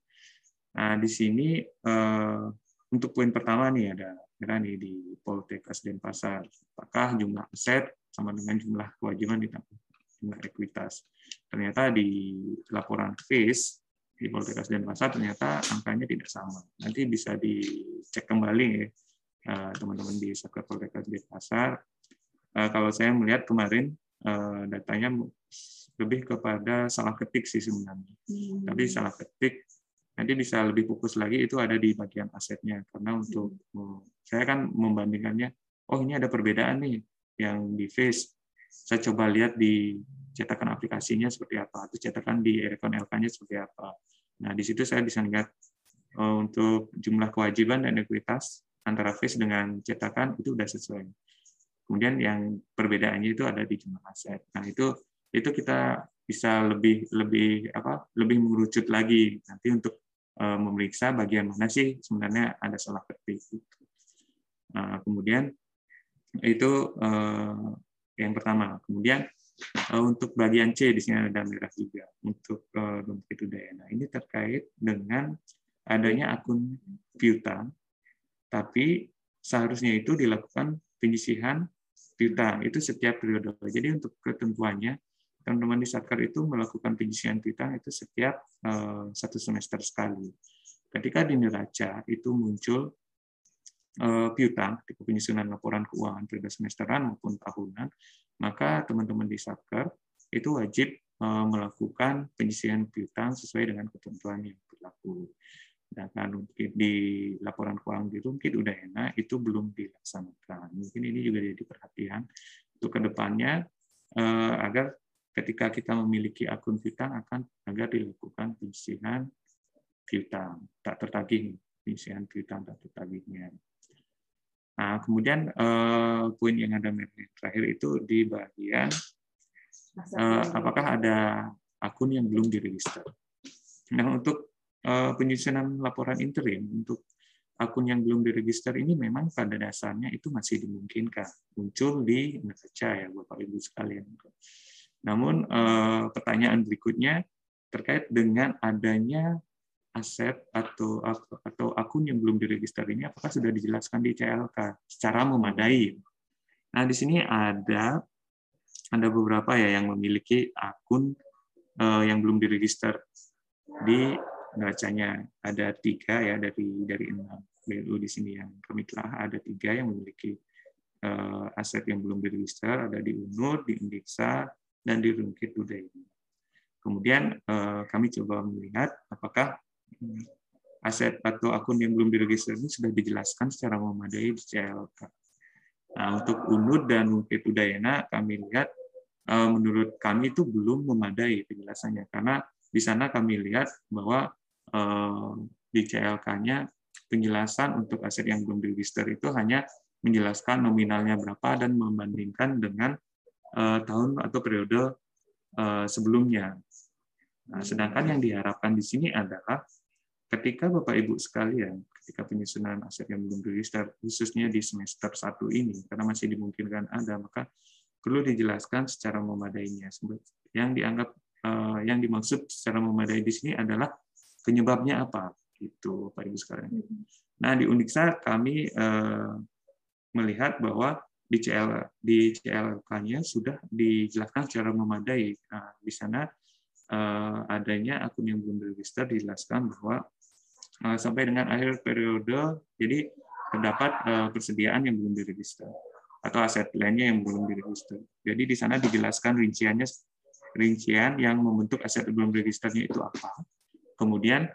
S2: Nah, di sini uh, untuk poin pertama nih ada kira nih di Poltekkes Denpasar. Apakah jumlah aset sama dengan jumlah kewajiban ditambah jumlah ekuitas. Ternyata di laporan FIS di Poltekkes Denpasar ternyata angkanya tidak sama. Nanti bisa dicek kembali ya eh, teman-teman di Satker Poltekkes Denpasar. Eh, kalau saya melihat kemarin eh, datanya lebih kepada salah ketik sih sebenarnya. Hmm. Tapi salah ketik nanti bisa lebih fokus lagi itu ada di bagian asetnya karena untuk hmm. saya kan membandingkannya oh ini ada perbedaan nih yang di face saya coba lihat di cetakan aplikasinya seperti apa atau cetakan di rekon LK-nya seperti apa nah di situ saya bisa lihat oh, untuk jumlah kewajiban dan ekuitas antara face dengan cetakan itu sudah sesuai kemudian yang perbedaannya itu ada di jumlah aset nah itu itu kita bisa lebih lebih apa lebih mengerucut lagi nanti untuk uh, memeriksa bagian mana sih sebenarnya ada salah ketik Nah, kemudian itu uh, yang pertama. Kemudian uh, untuk bagian C di sini ada merah juga untuk uh, dompet udayana. Ini terkait dengan adanya akun piutang, tapi seharusnya itu dilakukan penyisihan piutang itu setiap periode. Jadi untuk ketentuannya teman-teman di Satker itu melakukan penyisihan piutang itu setiap uh, satu semester sekali. Ketika di neraca itu muncul uh, piutang, tipe penyusunan laporan keuangan periode semesteran maupun tahunan, maka teman-teman di Satker itu wajib uh, melakukan penyisihan piutang sesuai dengan ketentuan yang berlaku. Sedangkan di laporan keuangan di Rumkit udah enak, itu belum dilaksanakan. Mungkin ini juga jadi perhatian untuk ke depannya uh, agar ketika kita memiliki akun piutang akan agar dilakukan penyisihan piutang tak tertagih penyisihan piutang tak tertagihnya. Nah, kemudian eh, poin yang ada terakhir itu di bagian eh, apakah ada akun yang belum diregister. Nah, untuk eh, penyusunan laporan interim untuk akun yang belum diregister ini memang pada dasarnya itu masih dimungkinkan muncul di neraca ya Bapak Ibu sekalian. Namun eh, pertanyaan berikutnya terkait dengan adanya aset atau atau akun yang belum diregister ini apakah sudah dijelaskan di CLK secara memadai. Nah, di sini ada ada beberapa ya yang memiliki akun eh, yang belum diregister di neracanya. Ada tiga ya dari dari enam BLU di sini yang kami telah ada tiga yang memiliki eh, aset yang belum diregister ada di UNUR, di Indiksa, dan di Rungkit Budaya. Kemudian eh, kami coba melihat apakah aset atau akun yang belum diregister ini sudah dijelaskan secara memadai di CLK. Nah, untuk UNUD dan Rungkit Udayana kami lihat eh, menurut kami itu belum memadai penjelasannya karena di sana kami lihat bahwa di CLK-nya penjelasan untuk aset yang belum diregister itu hanya menjelaskan nominalnya berapa dan membandingkan dengan uh, tahun atau periode uh, sebelumnya. Nah, sedangkan yang diharapkan di sini adalah ketika Bapak Ibu sekalian, ketika penyusunan aset yang belum diregister, khususnya di semester satu ini, karena masih dimungkinkan ada, maka perlu dijelaskan secara memadainya. Yang dianggap yang dimaksud secara memadai di sini adalah penyebabnya apa, itu Bapak Ibu sekalian. Nah di Uniksa kami uh, melihat bahwa di CL di CLK-nya sudah dijelaskan secara memadai. Nah, di sana uh, adanya akun yang belum diregister dijelaskan bahwa uh, sampai dengan akhir periode jadi terdapat uh, persediaan yang belum diregister atau aset lainnya yang belum diregister. Jadi di sana dijelaskan rinciannya rincian yang membentuk aset belum diregisternya itu apa. Kemudian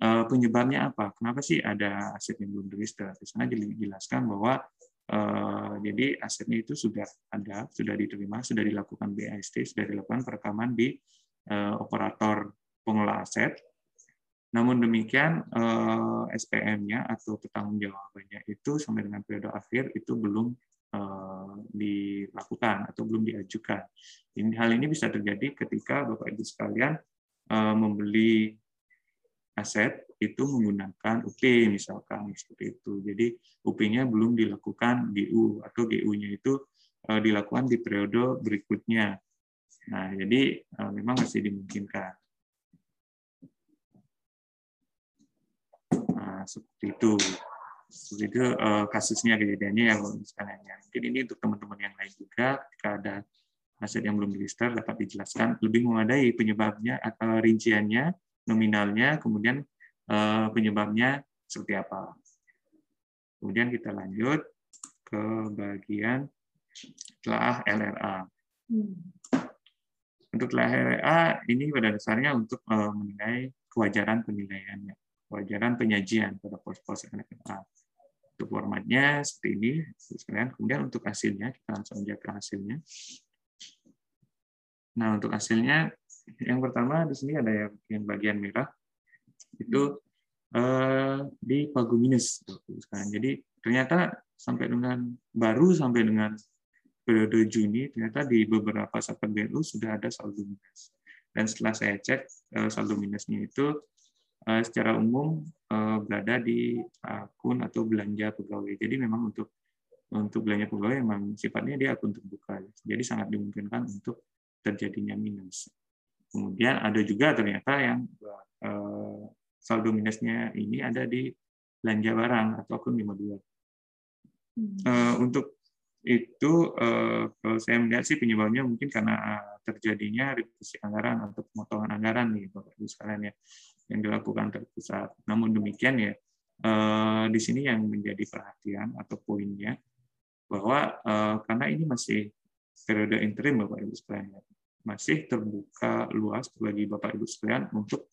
S2: penyebabnya apa? Kenapa sih ada aset yang belum diregister? Di sana dijelaskan bahwa Eh, jadi asetnya itu sudah ada, sudah diterima, sudah dilakukan BAST, sudah dilakukan perekaman di eh, operator pengelola aset. Namun demikian eh, SPM-nya atau pertanggungjawabannya itu sampai dengan periode akhir itu belum dilakukan atau belum diajukan. Ini hal ini bisa terjadi ketika Bapak Ibu sekalian membeli aset itu menggunakan UP misalkan seperti itu. Jadi UP-nya belum dilakukan GU atau GU-nya itu eh, dilakukan di periode berikutnya. Nah, jadi eh, memang masih dimungkinkan. seperti itu. Seperti itu uh, kasusnya kejadiannya ya sekalian ya. Mungkin ini untuk teman-teman yang lain juga ketika ada aset yang belum register dapat dijelaskan lebih memadai penyebabnya atau rinciannya, nominalnya, kemudian uh, penyebabnya seperti apa. Kemudian kita lanjut ke bagian telah LRA. Hmm. Untuk telah LRA ini pada dasarnya untuk uh, menilai kewajaran penilaiannya, kewajaran penyajian pada pos-pos LRA. Untuk formatnya seperti ini, sekalian. Kemudian untuk hasilnya kita langsung aja ke hasilnya. Nah, untuk hasilnya yang pertama di sini ada yang, yang bagian merah itu eh, di pagu minus. Jadi ternyata sampai dengan baru sampai dengan periode Juni ternyata di beberapa sektor BLU sudah ada saldo minus. Dan setelah saya cek eh, saldo minusnya itu eh, secara umum eh, berada di akun atau belanja pegawai. Jadi memang untuk untuk belanja pegawai memang sifatnya dia akun terbuka. Jadi sangat dimungkinkan untuk terjadinya minus. Kemudian ada juga ternyata yang eh, saldo minusnya ini ada di belanja barang atau akun 52. Hmm. Eh, untuk itu eh, kalau saya melihat sih penyebabnya mungkin karena terjadinya revisi anggaran atau pemotongan anggaran nih Bapak Ibu sekalian ya yang dilakukan terpusat. Namun demikian ya di sini yang menjadi perhatian atau poinnya bahwa karena ini masih periode interim Bapak Ibu sekalian ya masih terbuka luas bagi Bapak Ibu sekalian untuk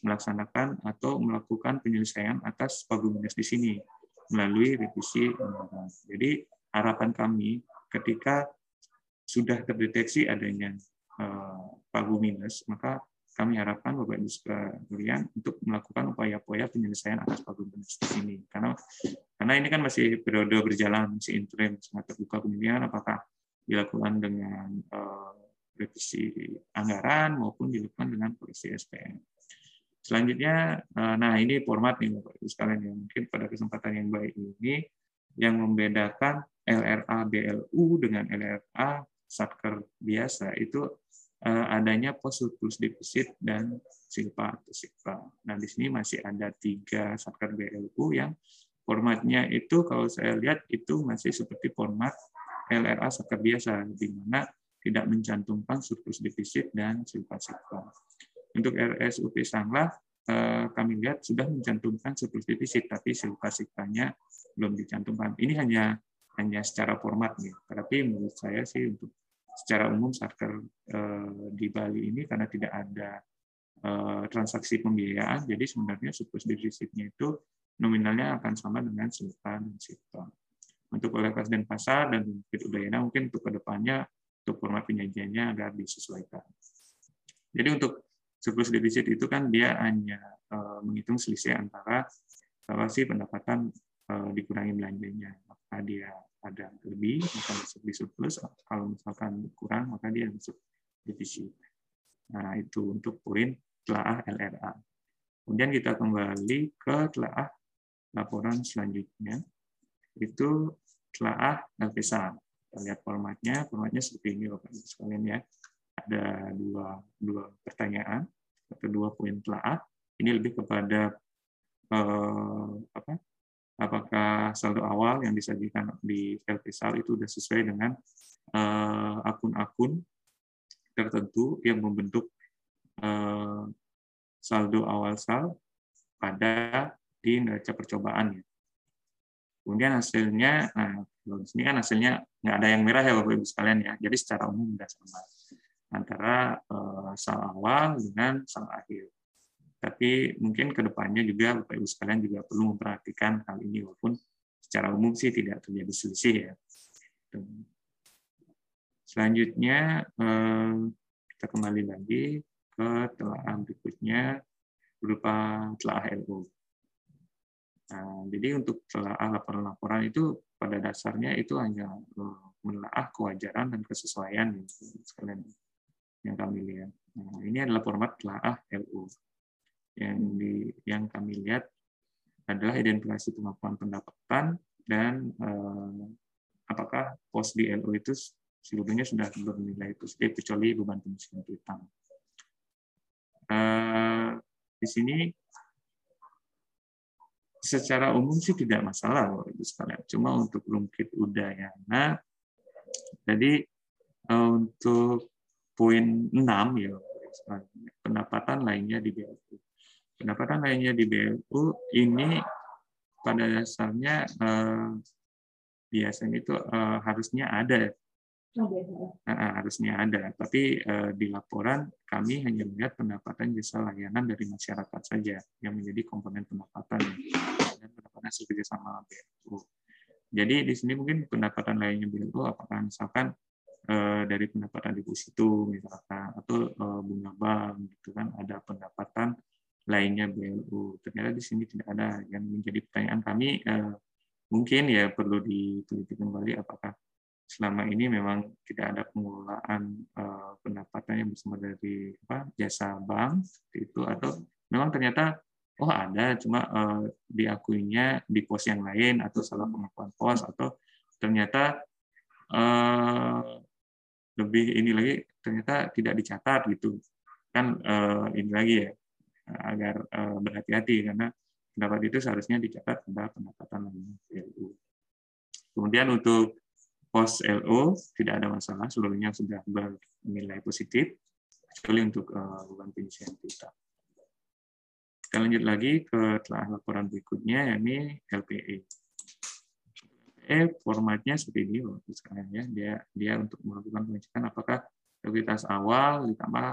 S2: melaksanakan atau melakukan penyelesaian atas pagu minus di sini melalui revisi undang-undang. Jadi harapan kami ketika sudah terdeteksi adanya eh, pagu minus, maka kami harapkan Bapak Ibu sekalian untuk melakukan upaya-upaya penyelesaian atas pagu minus di sini. Karena karena ini kan masih periode berjalan, masih interim, sangat terbuka kemudian apakah dilakukan dengan uh, revisi anggaran maupun dilakukan dengan polisi SPM. Selanjutnya, eh, nah ini format nih Bapak Ibu sekalian yang mungkin pada kesempatan yang baik ini yang membedakan LRA BLU dengan LRA Satker biasa itu eh, adanya pos surplus defisit dan silpa atau silpa. Nah di sini masih ada tiga Satker BLU yang formatnya itu kalau saya lihat itu masih seperti format LRA Satker biasa di mana tidak mencantumkan surplus defisit dan silpa-silpa. Untuk RSUP Sanglah, eh, kami lihat sudah mencantumkan surplus defisit, tapi silpa-silpanya belum dicantumkan. Ini hanya hanya secara format nih. Tapi menurut saya sih untuk secara umum satker eh, di Bali ini karena tidak ada eh, transaksi pembiayaan, jadi sebenarnya surplus defisitnya itu nominalnya akan sama dengan silpa dan silpa. Untuk oleh dan pasar dan Udayana mungkin untuk ke depannya untuk format penyajiannya agar disesuaikan. Jadi untuk surplus defisit itu kan dia hanya uh, menghitung selisih antara berapa sih pendapatan uh, dikurangi belanjanya. Maka dia ada lebih, maka masuk di surplus. Kalau misalkan kurang, maka dia masuk defisit. Nah, itu untuk poin telaah LRA. Kemudian kita kembali ke telaah laporan selanjutnya, itu telaah LPSA. Kita lihat formatnya, formatnya seperti ini Bapak Ibu sekalian ya. Ada dua, dua pertanyaan atau dua poin telaah. Ini lebih kepada eh, apa? Apakah saldo awal yang disajikan di LPSAL itu sudah sesuai dengan eh, akun-akun tertentu yang membentuk eh, saldo awal sal pada di neraca percobaan. Kemudian hasilnya, nah, kalau di sini kan hasilnya nggak ada yang merah ya Bapak Ibu sekalian ya. Jadi secara umum sudah sama antara uh, sal awal dengan sal akhir. Tapi mungkin ke depannya juga Bapak Ibu sekalian juga perlu memperhatikan hal ini walaupun secara umum sih tidak terjadi selisih ya. Selanjutnya eh, kita kembali lagi ke telah berikutnya berupa telah LO. Nah, jadi untuk telah laporan-laporan itu pada dasarnya itu hanya eh, menelaah kewajaran dan kesesuaian sekalian yang kami lihat. Nah, ini adalah format telaah LU yang di yang kami lihat adalah identifikasi pengakuan pendapatan dan eh, apakah pos di LU itu seluruhnya sudah bernilai positif kecuali beban kemiskinan utang. Eh, di sini secara umum sih tidak masalah Bapak Ibu sekalian. Cuma untuk Rumkit Udayana, jadi eh, untuk poin 6 ya pendapatan lainnya di BLU. Pendapatan lainnya di BLU ini pada dasarnya eh, biasanya itu eh, harusnya ada harusnya ada, tapi uh, di laporan kami hanya melihat pendapatan jasa layanan dari masyarakat saja yang menjadi komponen pendapatan dan pendapatan hasil kerjasama BLU. Jadi di sini mungkin pendapatan lainnya BLU apakah misalkan uh, dari pendapatan deposito misalkan atau uh, bunga bank gitu kan ada pendapatan lainnya BLU. Ternyata di sini tidak ada. Yang menjadi pertanyaan kami mungkin ya perlu diteliti kembali apakah selama ini memang tidak ada pengelolaan uh, pendapatan yang bersumber dari apa, jasa bank itu atau memang ternyata oh ada cuma uh, diakuinya di pos yang lain atau salah pengakuan pos atau ternyata uh, lebih ini lagi ternyata tidak dicatat gitu. Kan uh, ini lagi ya agar uh, berhati-hati karena pendapat itu seharusnya dicatat pada pendapatan lainnya Kemudian untuk pos LO tidak ada masalah, seluruhnya sudah bernilai positif, kecuali untuk uh, beban pengisian kita. Kita lanjut lagi ke telah laporan berikutnya, yakni LPE. LPE formatnya seperti ini, sekarang ya. Dia dia untuk melakukan pengecekan apakah likuiditas awal ditambah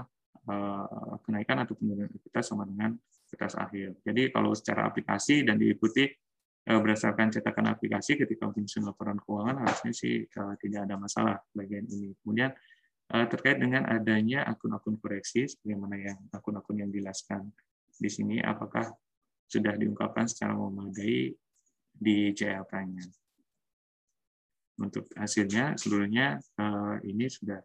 S2: uh, kenaikan atau penurunan likuiditas sama dengan likuiditas akhir. Jadi kalau secara aplikasi dan diikuti Eh, berdasarkan cetakan aplikasi ketika menyusun laporan keuangan harusnya sih eh, tidak ada masalah bagian ini. Kemudian eh, terkait dengan adanya akun-akun koreksi, bagaimana yang akun-akun yang dijelaskan di sini, apakah sudah diungkapkan secara memadai di CLK-nya. Untuk hasilnya seluruhnya ini sudah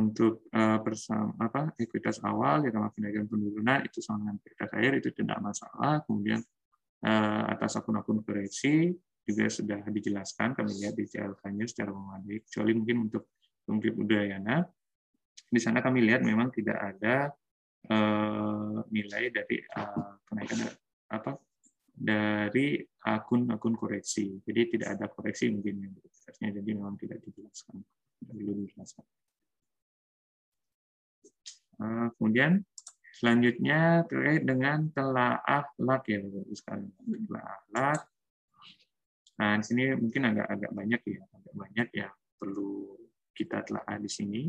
S2: untuk bersama apa ekuitas awal kita kenaikan penurunan itu sama dengan ekuitas akhir itu tidak masalah. Kemudian Eh, atas akun-akun koreksi juga sudah dijelaskan kami lihat di CLK-nya secara memadai kecuali mungkin untuk Bungkit Udayana. Di sana kami lihat memang tidak ada uh, nilai dari uh, kenaikan apa dari akun-akun koreksi. Jadi tidak ada koreksi mungkin yang jadi memang tidak dijelaskan belum dijelaskan. Uh, kemudian Selanjutnya terkait dengan telaah lak ya Bapak sekalian. Telaah lak. Nah, di sini mungkin agak agak banyak ya, agak banyak yang perlu kita telaah di sini.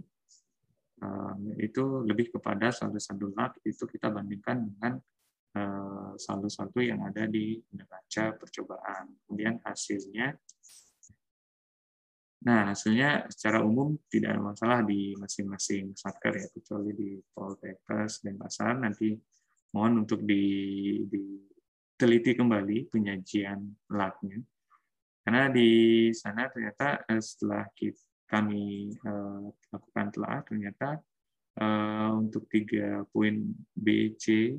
S2: Itu lebih kepada saldo-saldo lak itu kita bandingkan dengan eh, saldo-saldo yang ada di neraca percobaan. Kemudian hasilnya Nah, hasilnya secara umum tidak ada masalah di masing-masing satker ya, kecuali di Poltekkes dan Pasar. Nanti mohon untuk diteliti kembali penyajian laknya. Karena di sana ternyata eh, setelah kita, kami eh, lakukan telah, ternyata eh, untuk tiga poin B, C,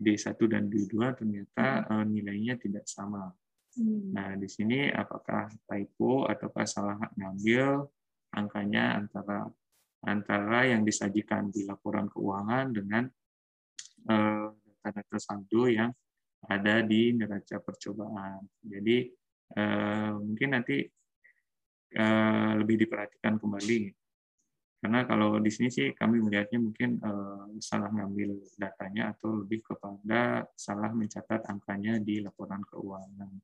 S2: D1 dan D2 ternyata nilainya tidak sama Hmm. Nah, di sini apakah typo ataukah salah ngambil angkanya antara antara yang disajikan di laporan keuangan dengan eh, data-data saldo yang ada di neraca percobaan. Jadi eh, mungkin nanti eh, lebih diperhatikan kembali karena kalau di sini sih kami melihatnya mungkin salah ngambil datanya atau lebih kepada salah mencatat angkanya di laporan keuangan.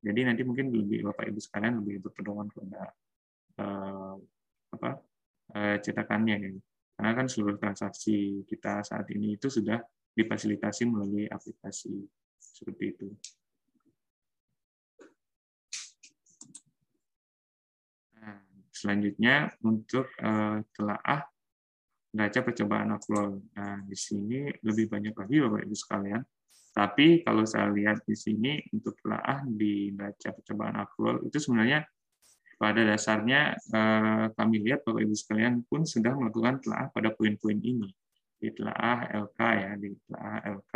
S2: Jadi nanti mungkin lebih Bapak Ibu sekalian lebih berpedoman kepada uh, apa uh, cetakannya ya. Karena kan seluruh transaksi kita saat ini itu sudah difasilitasi melalui aplikasi seperti itu. Nah, selanjutnya untuk uh, telaah neraca percobaan aktual. Nah, di sini lebih banyak lagi Bapak Ibu sekalian tapi kalau saya lihat di sini untuk telaah di neraca percobaan aktual itu sebenarnya pada dasarnya eh, kami lihat Bapak Ibu sekalian pun sudah melakukan telaah pada poin-poin ini di telaah LK ya di telaah LK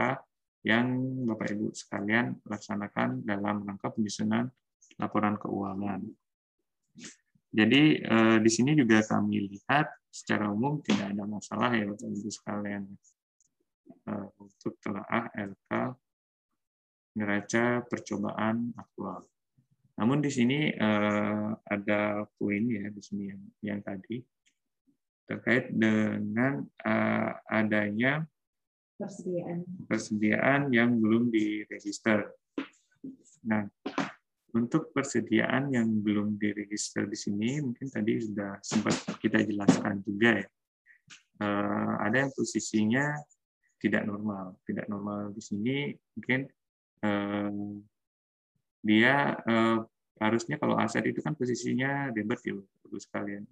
S2: yang Bapak Ibu sekalian laksanakan dalam rangka penyusunan laporan keuangan. Jadi eh, di sini juga kami lihat secara umum tidak ada masalah ya Ibu sekalian. Eh, untuk telaah LK neraca percobaan aktual. Namun di sini uh, ada poin ya di sini yang, yang tadi terkait dengan uh, adanya
S1: persediaan
S2: persediaan yang belum diregister. Nah, untuk persediaan yang belum diregister di sini mungkin tadi sudah sempat kita jelaskan juga ya. Uh, ada yang posisinya tidak normal, tidak normal di sini mungkin uh, dia uh, harusnya kalau aset itu kan posisinya debit ya bagus sekalian.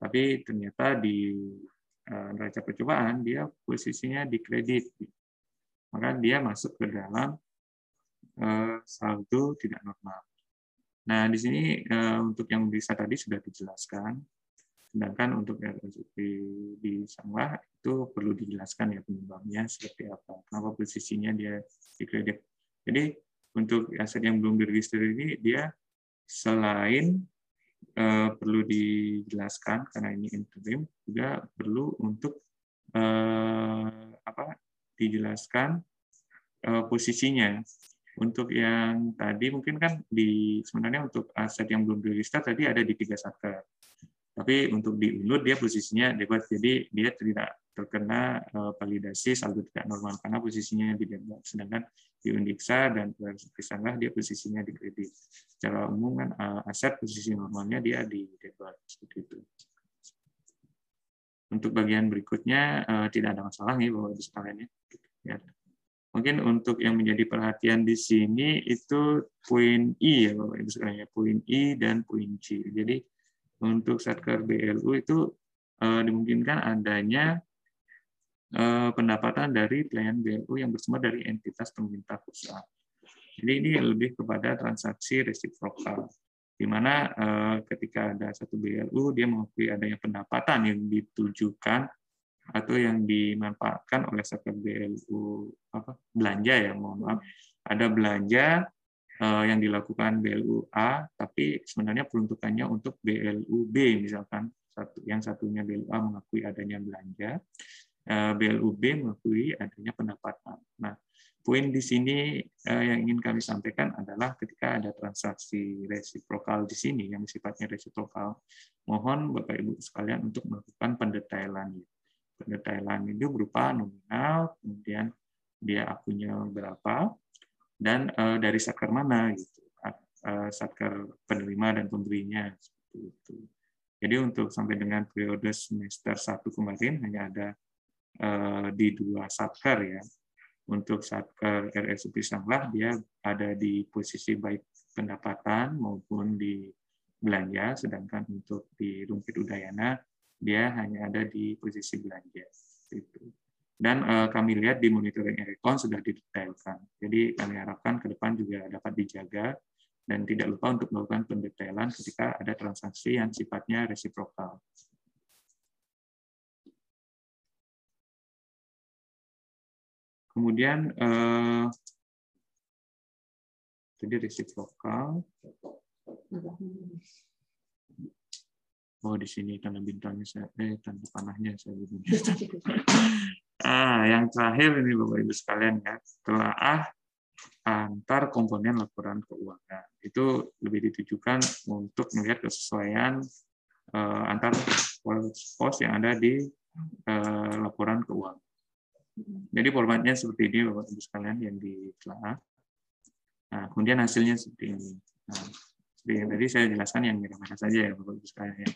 S2: Tapi ternyata di neraca percobaan dia posisinya di kredit. Maka dia masuk ke dalam saldo tidak normal. Nah, di sini uh, untuk yang bisa tadi sudah dijelaskan. Sedangkan untuk RSUP di Sanglah itu perlu dijelaskan ya penyebabnya seperti apa. Kenapa posisinya dia di kredit. Jadi untuk aset yang belum diregister ini dia selain uh, perlu dijelaskan karena ini interim juga perlu untuk apa dijelaskan posisinya untuk yang tadi mungkin kan di sebenarnya untuk aset yang belum diregister tadi ada di tiga satker tapi untuk di dia posisinya debat, jadi dia tidak terkena eh, validasi saldo tidak normal karena posisinya di debat. Sedangkan di Undiksa dan Pisanglah dia posisinya di kredit. Secara umum kan eh, aset posisi normalnya dia di debat seperti itu. Untuk bagian berikutnya eh, tidak ada masalah nih Bapak Ibu sekalian ya. Mungkin untuk yang menjadi perhatian di sini itu poin I ya Bapak Ibu sekalian ya, poin I dan poin C. Jadi untuk Satker BLU itu uh, dimungkinkan adanya uh, pendapatan dari pelayan BLU yang bersumber dari entitas pemerintah pusat. Jadi ini lebih kepada transaksi resiprokal, di mana uh, ketika ada satu BLU dia mengakui adanya pendapatan yang ditujukan atau yang dimanfaatkan oleh Satker BLU apa belanja ya mohon maaf ada belanja Eh, yang dilakukan BLUA, tapi sebenarnya peruntukannya untuk BLUB misalkan satu yang satunya BLUA mengakui adanya belanja, eh, BLUB mengakui adanya pendapatan. Nah, poin di sini eh, yang ingin kami sampaikan adalah ketika ada transaksi resiprokal di sini yang sifatnya resiprokal, mohon Bapak Ibu sekalian untuk melakukan pendetailan. Pendetailan itu berupa nominal, kemudian dia akunnya berapa, dan uh, dari satker mana gitu uh, satker penerima dan pemberinya seperti itu. Jadi untuk sampai dengan periode semester satu kemarin hanya ada uh, di dua satker ya. Untuk satker RSUP Sanglah dia ada di posisi baik pendapatan maupun di belanja sedangkan untuk di Rumpit Udayana dia hanya ada di posisi belanja itu dan uh, kami lihat di monitoring Erecon sudah didetailkan. Jadi kami harapkan ke depan juga dapat dijaga dan tidak lupa untuk melakukan pendetailan ketika ada transaksi yang sifatnya resiprokal. Kemudian uh, jadi resiprokal. Oh di sini tanda bintangnya saya, eh tanda panahnya saya. Ah, yang terakhir ini Bapak Ibu sekalian ya, telaah antar komponen laporan keuangan. Itu lebih ditujukan untuk melihat kesesuaian uh, antar pos yang ada di uh, laporan keuangan. Jadi formatnya seperti ini Bapak Ibu sekalian yang ditelaah. Nah, kemudian hasilnya seperti ini. Nah, yang tadi saya jelaskan yang merah-merah saja ya Bapak Ibu sekalian ya.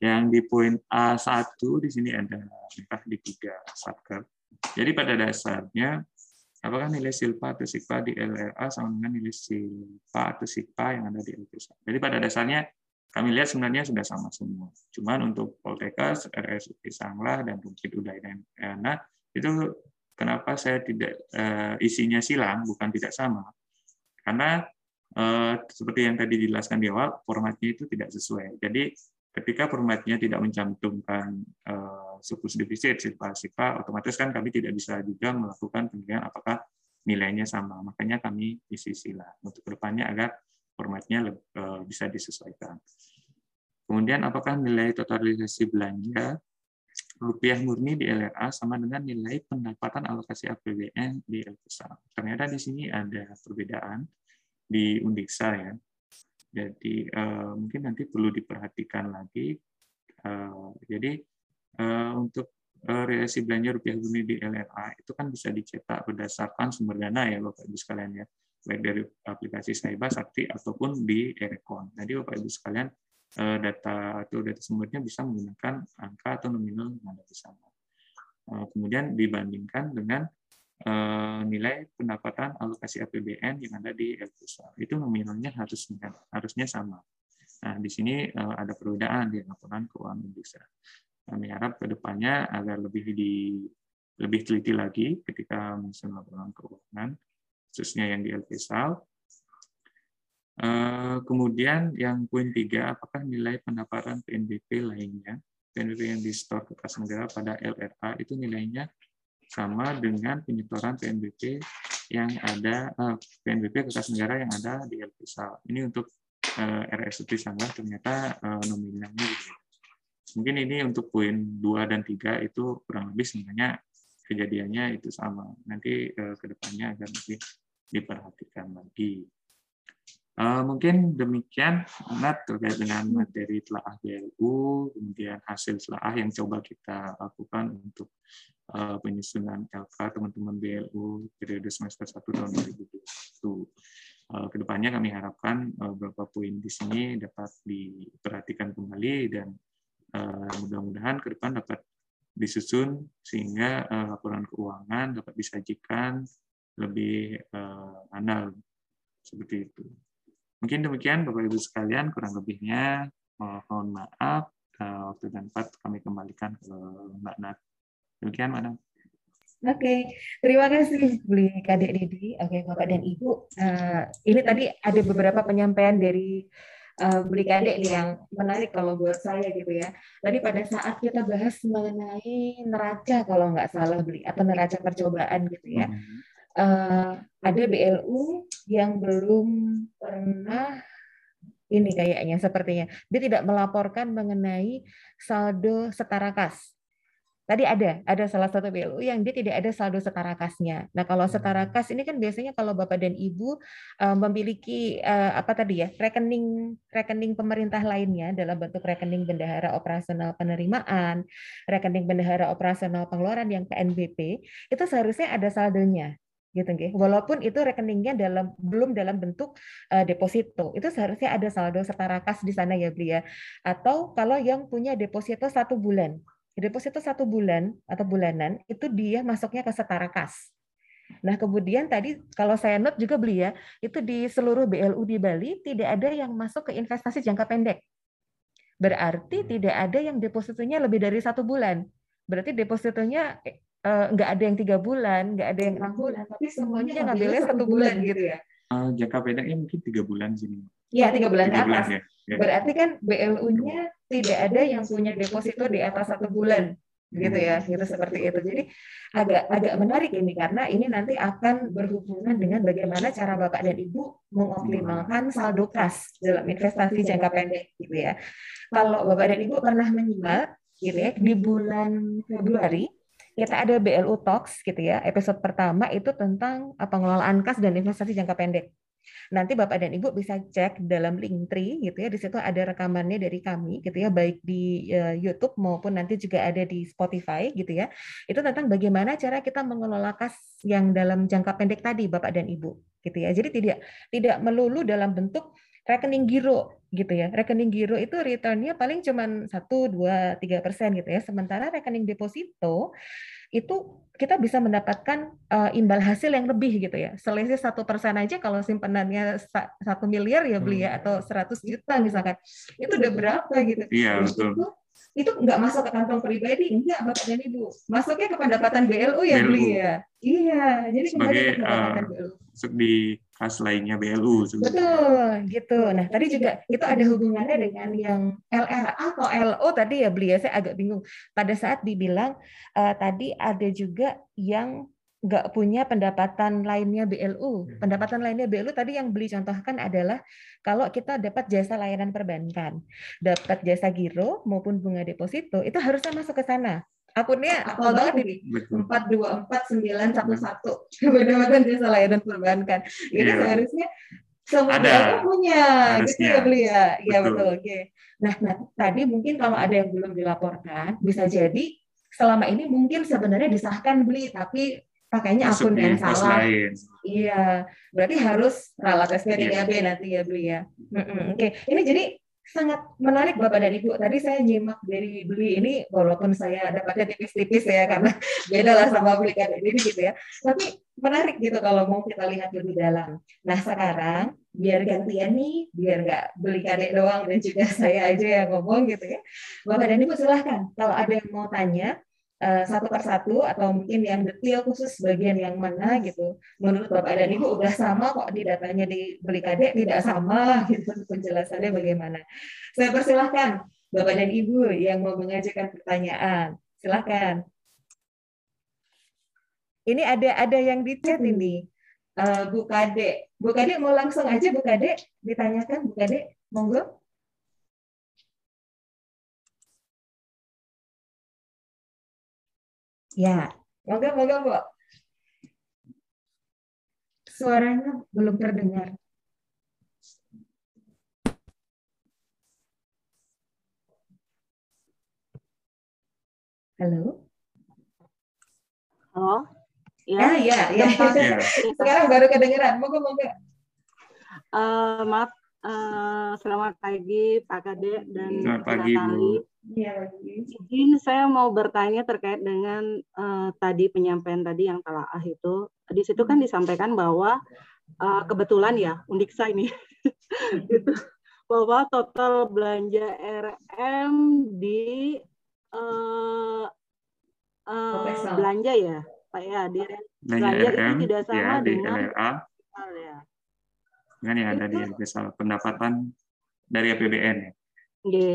S2: Yang di poin A1 di sini ada entah di tiga satker. Jadi pada dasarnya apakah nilai silpa atau sikpa di LRA sama dengan nilai silpa atau sikpa yang ada di LPSA. Jadi pada dasarnya kami lihat sebenarnya sudah sama semua. Cuman untuk Poltekkes, RSUP Sanglah, dan Rumkit Udayana itu kenapa saya tidak uh, isinya silang, bukan tidak sama. Karena Eh, seperti yang tadi dijelaskan di awal, formatnya itu tidak sesuai. Jadi ketika formatnya tidak mencantumkan uh, surplus defisit sifat sifat otomatis kan kami tidak bisa juga melakukan penilaian apakah nilainya sama. Makanya kami isi sila untuk ke depannya agar formatnya uh, bisa disesuaikan. Kemudian apakah nilai totalisasi belanja rupiah murni di LRA sama dengan nilai pendapatan alokasi APBN di LPSA. Ternyata di sini ada perbedaan di Undiksa ya. Jadi uh, mungkin nanti perlu diperhatikan lagi. Uh, jadi uh, untuk uh, belanja rupiah murni di LRA itu kan bisa dicetak berdasarkan sumber dana ya Bapak Ibu sekalian ya, baik dari aplikasi Saiba, Sakti ataupun di Erekon. Jadi Bapak Ibu sekalian data atau data sumbernya bisa menggunakan angka atau nominal yang ada di sana. Kemudian dibandingkan dengan nilai pendapatan alokasi APBN yang ada di LPSA. Itu nominalnya harus harusnya sama. Nah, di sini eh, ada perbedaan di laporan keuangan industri. Kami harap ke depannya agar lebih di lebih teliti lagi ketika menyusun laporan keuangan, khususnya yang di LPSA. Eh, kemudian yang poin tiga, apakah nilai pendapatan PNBP lainnya, PNBP yang di store ke kas negara pada LRA itu nilainya sama dengan penyetoran PNBP yang ada eh, PNBP kertas negara yang ada di LPSA. Ini untuk eh, RS Trisangga ternyata uh, nominalnya. Mungkin ini untuk poin 2 dan 3 itu kurang lebih sebenarnya kejadiannya itu sama. Nanti uh, ke depannya agar lebih diperhatikan lagi. Uh, mungkin demikian Nat terkait dengan materi telah BLU, kemudian hasil telah yang coba kita lakukan untuk uh, penyusunan LK teman-teman BLU periode semester 1 tahun 2021. Uh, ke depannya kami harapkan uh, beberapa poin di sini dapat diperhatikan kembali dan mudah-mudahan ke depan dapat disusun sehingga laporan keuangan dapat disajikan lebih uh, anal seperti itu. Mungkin demikian Bapak Ibu sekalian kurang lebihnya mohon maaf waktu dan tempat kami kembalikan ke Mbak Nat. Demikian, Madam.
S1: Oke, okay. terima kasih Beli Kadek Didi. Oke, okay, Bapak dan Ibu. Uh, ini tadi ada beberapa penyampaian dari uh, Beli Kadek nih yang menarik kalau buat saya gitu ya. Tadi pada saat kita bahas mengenai neraca kalau nggak salah Beli atau neraca percobaan gitu ya. Uh, ada BLU yang belum pernah ini kayaknya sepertinya dia tidak melaporkan mengenai saldo setara kas Tadi ada, ada salah satu BLU yang dia tidak ada saldo setara kasnya. Nah, kalau setara hmm. kas ini kan biasanya kalau Bapak dan Ibu uh, memiliki uh, apa tadi ya, rekening rekening pemerintah lainnya dalam bentuk rekening bendahara operasional penerimaan, rekening bendahara operasional pengeluaran yang PNBP, itu seharusnya ada saldonya gitu nggih. Walaupun itu rekeningnya dalam belum dalam bentuk uh, deposito, itu seharusnya ada saldo setara kas di sana ya, Beli ya. Atau kalau yang punya deposito satu bulan, deposito satu bulan atau bulanan itu dia masuknya ke setara kas. Nah, kemudian tadi kalau saya note juga beli ya, itu di seluruh BLU di Bali tidak ada yang masuk ke investasi jangka pendek. Berarti tidak ada yang depositonya lebih dari satu bulan. Berarti depositonya eh, nggak ada yang tiga bulan, nggak ada yang enam bulan, tapi semuanya ngambilnya satu bulan gitu ya.
S2: Uh, jangka pendeknya mungkin tiga bulan sini.
S1: Iya, tiga bulan ke atas. Ya. Ya. Berarti kan BLU-nya tidak ada yang punya deposito di atas satu bulan gitu ya gitu seperti itu. Jadi agak agak menarik ini karena ini nanti akan berhubungan dengan bagaimana cara bapak dan ibu mengoptimalkan saldo kas dalam investasi jangka pendek gitu ya. Kalau bapak dan ibu pernah menyimak gitu ya di bulan Februari kita ada BLU Talks gitu ya episode pertama itu tentang pengelolaan kas dan investasi jangka pendek Nanti Bapak dan Ibu bisa cek dalam link tree gitu ya. Di situ ada rekamannya dari kami gitu ya, baik di uh, YouTube maupun nanti juga ada di Spotify gitu ya. Itu tentang bagaimana cara kita mengelola kas yang dalam jangka pendek tadi Bapak dan Ibu gitu ya. Jadi tidak tidak melulu dalam bentuk rekening giro gitu ya. Rekening giro itu returnnya paling cuma 1, 2, 3 persen gitu ya. Sementara rekening deposito itu kita bisa mendapatkan uh, imbal hasil yang lebih gitu ya. Selisih satu persen aja kalau simpanannya satu miliar ya beli ya hmm. atau 100 juta misalkan itu udah berapa gitu.
S2: Iya betul.
S1: Itu, itu nggak masuk ke kantong pribadi, enggak Bapak dan Ibu. Masuknya ke pendapatan BLU ya beli ya. Iya,
S2: jadi sebagai uh, di kas lainnya BLU.
S1: Betul, gitu. Nah, tadi juga itu ada hubungannya dengan yang LRA atau LO tadi ya beli ya, saya agak bingung. Pada saat dibilang uh, tadi ada juga yang nggak punya pendapatan lainnya BLU. Hmm. Pendapatan lainnya BLU tadi yang beli contohkan adalah kalau kita dapat jasa layanan perbankan, dapat jasa giro maupun bunga deposito, itu harusnya masuk ke sana. Akunnya apal banget ini empat dua empat sembilan satu satu salah ya dan perbankan ini yeah. seharusnya semua ada punya Harusnya. gitu ya beli ya iya betul oke okay. nah nah tadi mungkin kalau ada yang belum dilaporkan bisa jadi selama ini mungkin sebenarnya disahkan beli tapi pakainya akun yang salah. Lain. Iya, berarti harus ralat SPTKB yeah. nanti ya beli ya. Oke, okay. ini jadi sangat menarik Bapak dan Ibu. Tadi saya nyimak dari beli ini, walaupun saya dapatnya tipis-tipis ya, karena beda lah sama beli kan ini gitu ya. Tapi menarik gitu kalau mau kita lihat lebih dalam. Nah sekarang biar gantian nih, biar nggak beli kadek doang dan juga saya aja yang ngomong gitu ya. Bapak dan Ibu silahkan kalau ada yang mau tanya, uh, satu persatu atau mungkin yang detail khusus bagian yang mana gitu. Menurut Bapak dan Ibu udah sama kok di datanya di beli kadek tidak sama gitu penjelasannya bagaimana. Saya persilahkan Bapak dan Ibu yang mau mengajukan pertanyaan. Silahkan. Ini ada ada yang di chat ini. Uh, Bu Kade. Bu Kade mau langsung aja Bu Kade ditanyakan Bu Kade. Monggo. Ya, moga moga Bu. Suaranya belum terdengar. Halo?
S3: Halo?
S1: Ya, ah, ya, ya. ya. Sekarang baru kedengeran. Moga moga.
S3: Uh, maaf, uh, selamat pagi Pak Kade dan
S2: Selamat pagi Bu.
S3: Ya, izin saya mau bertanya terkait dengan uh, tadi penyampaian tadi yang telah itu. Di situ kan disampaikan bahwa uh, kebetulan ya Undiksa ini gitu, bahwa total belanja RM di uh, uh, belanja ya, Pak ya, di
S2: belanja, RM, itu tidak sama ya, dengan LRA, ya. Dengan yang ada di pendapatan dari APBN ya.
S3: Okay.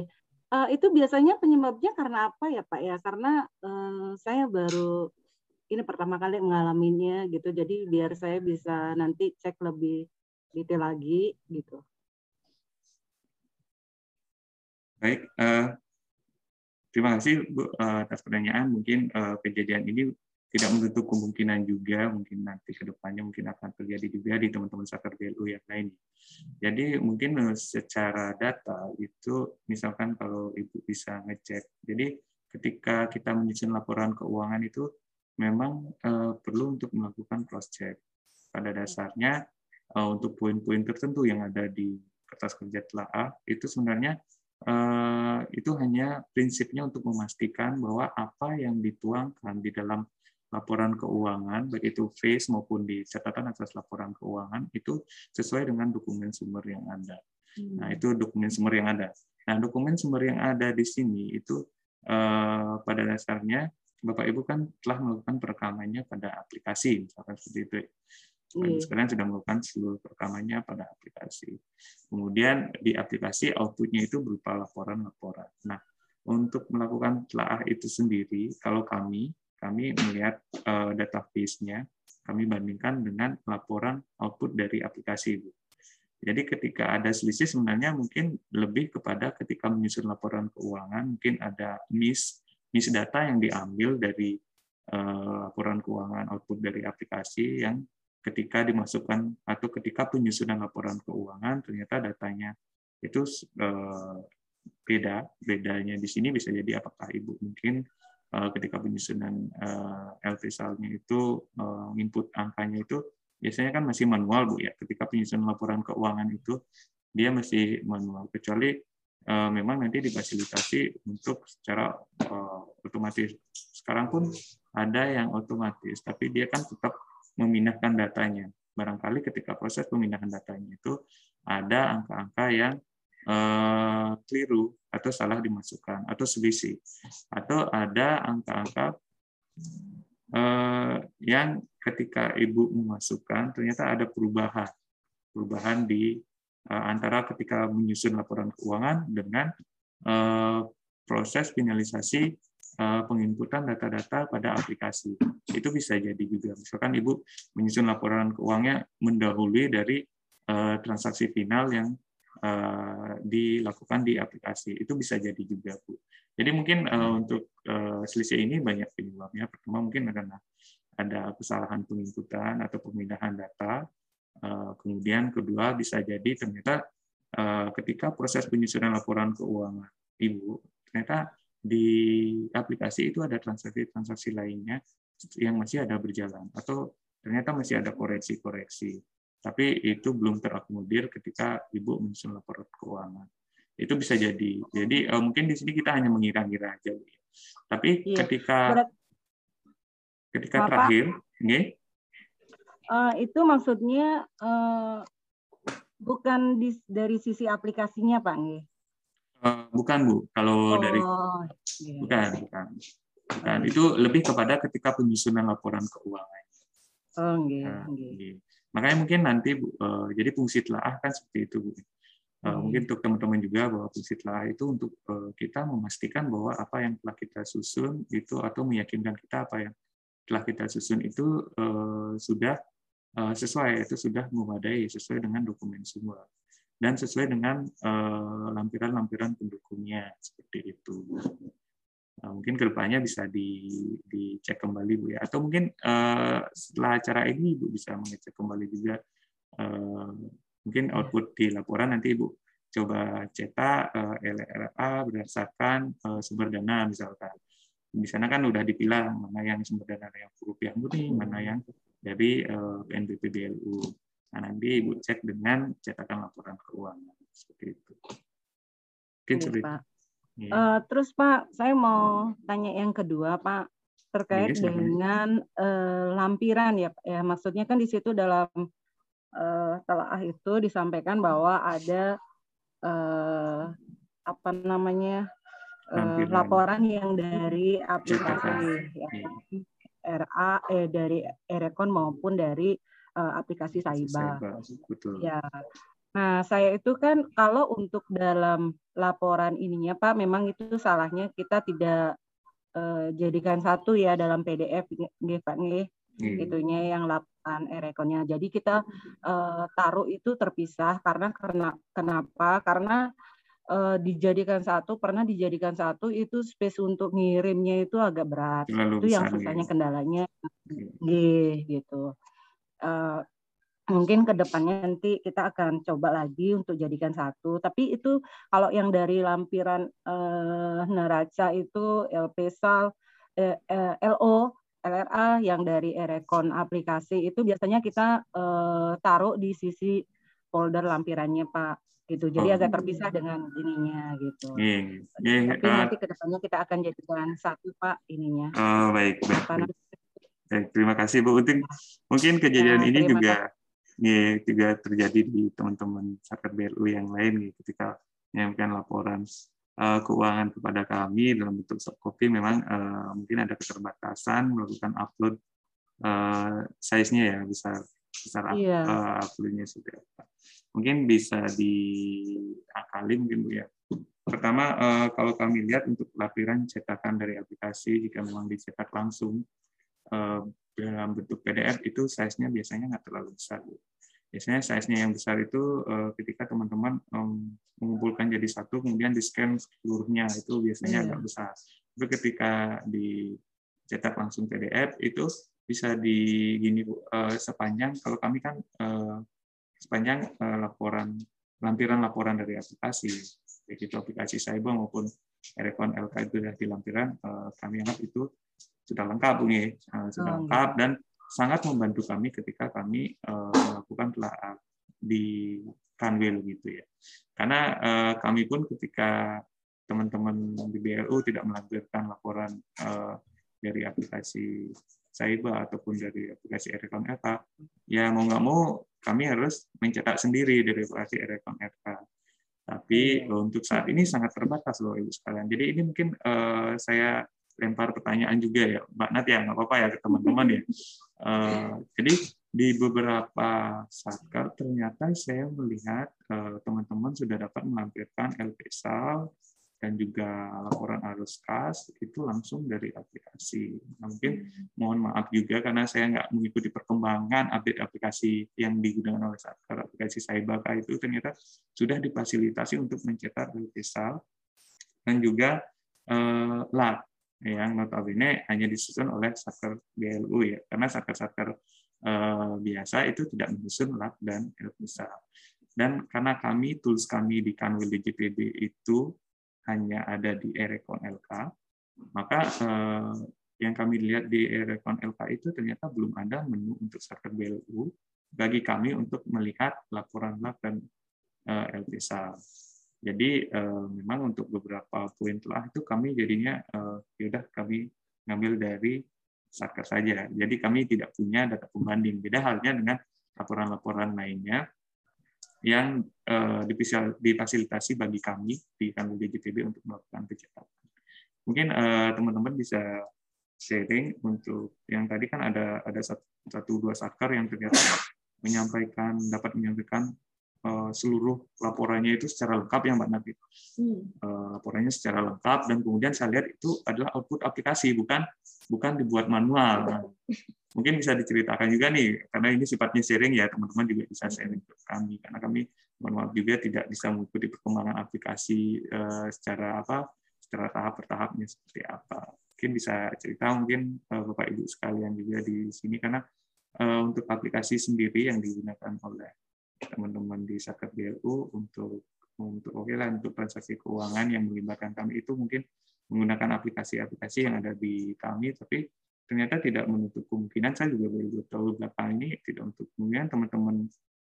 S3: Uh, itu biasanya penyebabnya karena apa ya Pak ya? Karena uh, saya baru ini pertama kali mengalaminya gitu, jadi biar saya bisa nanti cek lebih detail lagi gitu.
S2: Baik, uh, terima kasih Bu uh, atas pertanyaan. Mungkin uh, kejadian ini tidak menutup kemungkinan juga mungkin nanti ke depannya mungkin akan terjadi juga di teman-teman saker BLU yang lain. Jadi mungkin eh, secara data itu misalkan kalau Ibu bisa ngecek. Jadi ketika kita menyusun laporan keuangan itu memang uh, perlu untuk melakukan cross check. Pada dasarnya uh, untuk poin-poin tertentu yang ada di kertas kerja telaah itu sebenarnya uh, itu hanya prinsipnya untuk memastikan bahwa apa yang dituangkan di dalam laporan keuangan, baik itu face maupun di catatan atas laporan keuangan, itu sesuai dengan dokumen sumber yang ada. Nah, itu dokumen sumber yang ada. Nah, dokumen sumber yang ada di sini itu eh, pada dasarnya Bapak Ibu kan telah melakukan perekamannya pada aplikasi, misalkan seperti itu. Hmm. Sekarang sudah melakukan seluruh perekamannya pada aplikasi. Kemudian di aplikasi outputnya itu berupa laporan-laporan. Nah, untuk melakukan telaah itu sendiri, kalau kami kami melihat uh, database-nya, kami bandingkan dengan laporan output dari aplikasi itu. Jadi ketika ada selisih sebenarnya mungkin lebih kepada ketika menyusun laporan keuangan mungkin ada miss miss data yang diambil dari uh, laporan keuangan output dari aplikasi yang ketika dimasukkan atau ketika penyusunan laporan keuangan ternyata datanya itu uh, beda bedanya di sini bisa jadi apakah ibu mungkin ketika penyusunan eh, LT salnya itu uh, input angkanya itu biasanya kan masih manual Bu ya. Ketika penyusunan laporan keuangan itu dia masih manual kecuali memang nanti difasilitasi untuk secara otomatis. Sekarang pun ada yang otomatis, tapi dia kan tetap memindahkan datanya. Barangkali ketika proses pemindahan datanya itu ada angka-angka yang uh, keliru atau salah dimasukkan atau selisih atau ada angka-angka uh, yang ketika ibu memasukkan ternyata ada perubahan perubahan di uh, antara ketika menyusun laporan keuangan dengan proses finalisasi penginputan data-data pada aplikasi. Itu bisa jadi juga. Misalkan ibu menyusun laporan keuangannya mendahului dari transaksi final yang dilakukan di aplikasi. Itu bisa jadi juga, Bu. Jadi mungkin uh, untuk uh, selisih ini banyak penyebabnya. Pertama mungkin karena ada kesalahan penginputan atau pemindahan data. Uh, kemudian kedua bisa jadi ternyata uh, ketika proses penyusunan laporan keuangan Ibu, ternyata di aplikasi itu ada transaksi-transaksi lainnya yang masih ada berjalan atau ternyata masih ada koreksi-koreksi. Tapi itu belum terakomodir ketika Ibu menyusun laporan keuangan itu bisa jadi. Jadi uh, mungkin di sini kita hanya mengira-ngira aja. Tapi iya. ketika Berat. ketika Bapak, terakhir, okay,
S3: uh, itu maksudnya uh, bukan di, dari sisi aplikasinya, Pak, nggih?
S2: Uh, bukan bu, kalau oh, dari iya. bukan, bukan, bukan. Itu lebih kepada ketika penyusunan laporan keuangan.
S3: Oh, okay, nah.
S2: Makanya mungkin nanti bu, uh, jadi fungsi telaah kan seperti itu bu. Hmm. Mungkin untuk teman-teman juga bahwa fungsi telah itu untuk eh, kita memastikan bahwa apa yang telah kita susun itu atau meyakinkan kita apa yang telah kita susun itu eh, sudah sesuai, itu sudah memadai sesuai dengan dokumen semua dan sesuai dengan lampiran-lampiran pendukungnya seperti itu. Nah, mungkin ke depannya bisa di, dicek kembali bu ya, atau mungkin setelah acara ini ibu bisa mengecek kembali juga Mungkin output di laporan nanti Ibu coba cetak eh, LRA berdasarkan eh, sumber dana misalkan. Di sana kan udah dipilah mana yang sumber dana yang rupiah murni, mana yang dari PNBP eh, BLU. Nah, nanti Ibu cek dengan cetakan laporan keuangan seperti itu.
S3: Mungkin seperti Pak. Uh, terus Pak, saya mau tanya yang kedua Pak terkait ya, dengan uh, lampiran ya, ya. Maksudnya kan di situ dalam uh, telah itu disampaikan bahwa ada uh, apa namanya uh, laporan yang dari aplikasi ya, RA eh dari Erekon maupun dari uh, aplikasi Saiba. Ya. Nah, saya itu kan kalau untuk dalam laporan ininya Pak, memang itu salahnya kita tidak uh, jadikan satu ya dalam PDF nggih Pak nggih. Hmm. Itunya yang lap, perusahaan Erekonnya. Jadi kita uh, taruh itu terpisah karena karena kenapa? Karena uh, dijadikan satu pernah dijadikan satu itu space untuk ngirimnya itu agak berat. Lalu itu yang susahnya ya. kendalanya. G gitu. Uh, mungkin ke depannya nanti kita akan coba lagi untuk jadikan satu. Tapi itu kalau yang dari lampiran uh, neraca itu LP SAL, eh, eh, LO LRA yang dari Erekon aplikasi itu biasanya kita uh, taruh di sisi folder lampirannya Pak gitu. Jadi oh. agak terpisah dengan ininya gitu.
S2: Yeah, yeah,
S3: Tapi uh, nanti ke depannya kita akan jadikan satu Pak ininya.
S2: Oh baik baik. baik. baik terima kasih Bu Unting. Mungkin kejadian nah, ini juga ya, juga terjadi di teman-teman sahabat BLU yang lain gitu, ketika menyampaikan laporan uh, keuangan kepada kami dalam bentuk soft copy. Memang uh, mungkin ada keterbatasan melakukan upload uh, size-nya ya besar besar yeah. Uh, uploadnya sudah mungkin bisa diakali mungkin bu ya. Pertama uh, kalau kami lihat untuk lampiran cetakan dari aplikasi jika memang dicetak langsung uh, dalam bentuk PDF itu size-nya biasanya nggak terlalu besar biasanya size-nya yang besar itu uh, ketika teman-teman um, mengumpulkan jadi satu kemudian di scan seluruhnya itu biasanya yeah. agak besar. Tapi ketika dicetak langsung PDF itu bisa di gini uh, sepanjang kalau kami kan uh, sepanjang laporan lampiran laporan dari aplikasi baik itu aplikasi Cyber maupun Erecon LK itu sudah di lampiran kami anggap itu sudah lengkap uh, sudah oh, lengkap dan sangat membantu kami ketika kami uh, melakukan telah di Kanwil gitu ya. Karena uh, kami pun ketika teman-teman di BLU tidak melampirkan laporan uh, dari aplikasi Saiba ataupun dari aplikasi Erecon Eka, ya mau nggak mau kami harus mencetak sendiri dari aplikasi Erecon Eka. Tapi hmm. untuk saat ini sangat terbatas loh ibu sekalian. Jadi ini mungkin uh, saya lempar pertanyaan juga ya, Mbak Nat ya, nggak apa-apa ya ke teman-teman ya. Uh, jadi di beberapa satker ternyata saya melihat eh, teman-teman uh, sudah dapat melampirkan LPSAL dan juga laporan arus kas itu langsung dari aplikasi. Nah, mungkin mohon maaf juga karena saya nggak mengikuti perkembangan update aplikasi yang digunakan oleh Satker, aplikasi Saibaka itu ternyata sudah difasilitasi untuk mencetak Tisal dan juga eh, LAT yang notabene hanya disusun oleh Satker GLU ya, karena Satker-Satker eh, biasa itu tidak menyusun LAT dan Elpisa. Dan karena kami, tools kami di Kanwil DJPD itu hanya ada di Erecon LK, maka eh, yang kami lihat di Erecon LK itu ternyata belum ada menu untuk starter BLU bagi kami untuk melihat laporan lab dan eh, LPSA. Jadi eh, memang untuk beberapa poin telah itu kami jadinya eh, yaudah kami ngambil dari Satker saja. Jadi kami tidak punya data pembanding. Beda halnya dengan laporan-laporan lainnya yang uh, difasilitasi bagi kami di kantor DJTB untuk melakukan pencetakan. Mungkin teman-teman uh, bisa sharing untuk yang tadi kan ada ada satu, satu dua sakar yang ternyata menyampaikan dapat menyampaikan uh, seluruh laporannya itu secara lengkap ya Mbak Nabi. Hmm. Uh, laporannya secara lengkap dan kemudian saya lihat itu adalah output aplikasi bukan bukan dibuat manual. Nah, mungkin bisa diceritakan juga nih karena ini sifatnya sharing ya teman-teman juga bisa sharing ke kami karena kami maaf juga tidak bisa mengikuti perkembangan aplikasi uh, secara apa secara tahap bertahapnya seperti apa mungkin bisa cerita mungkin uh, bapak ibu sekalian juga di sini karena uh, untuk aplikasi sendiri yang digunakan oleh teman-teman di Saker BLU untuk untuk oke okay lah untuk transaksi keuangan yang melibatkan kami. Itu mungkin menggunakan aplikasi-aplikasi yang ada di kami tapi ternyata tidak menutup kemungkinan. Saya juga baru tahu belakang ini tidak untuk kemungkinan teman-teman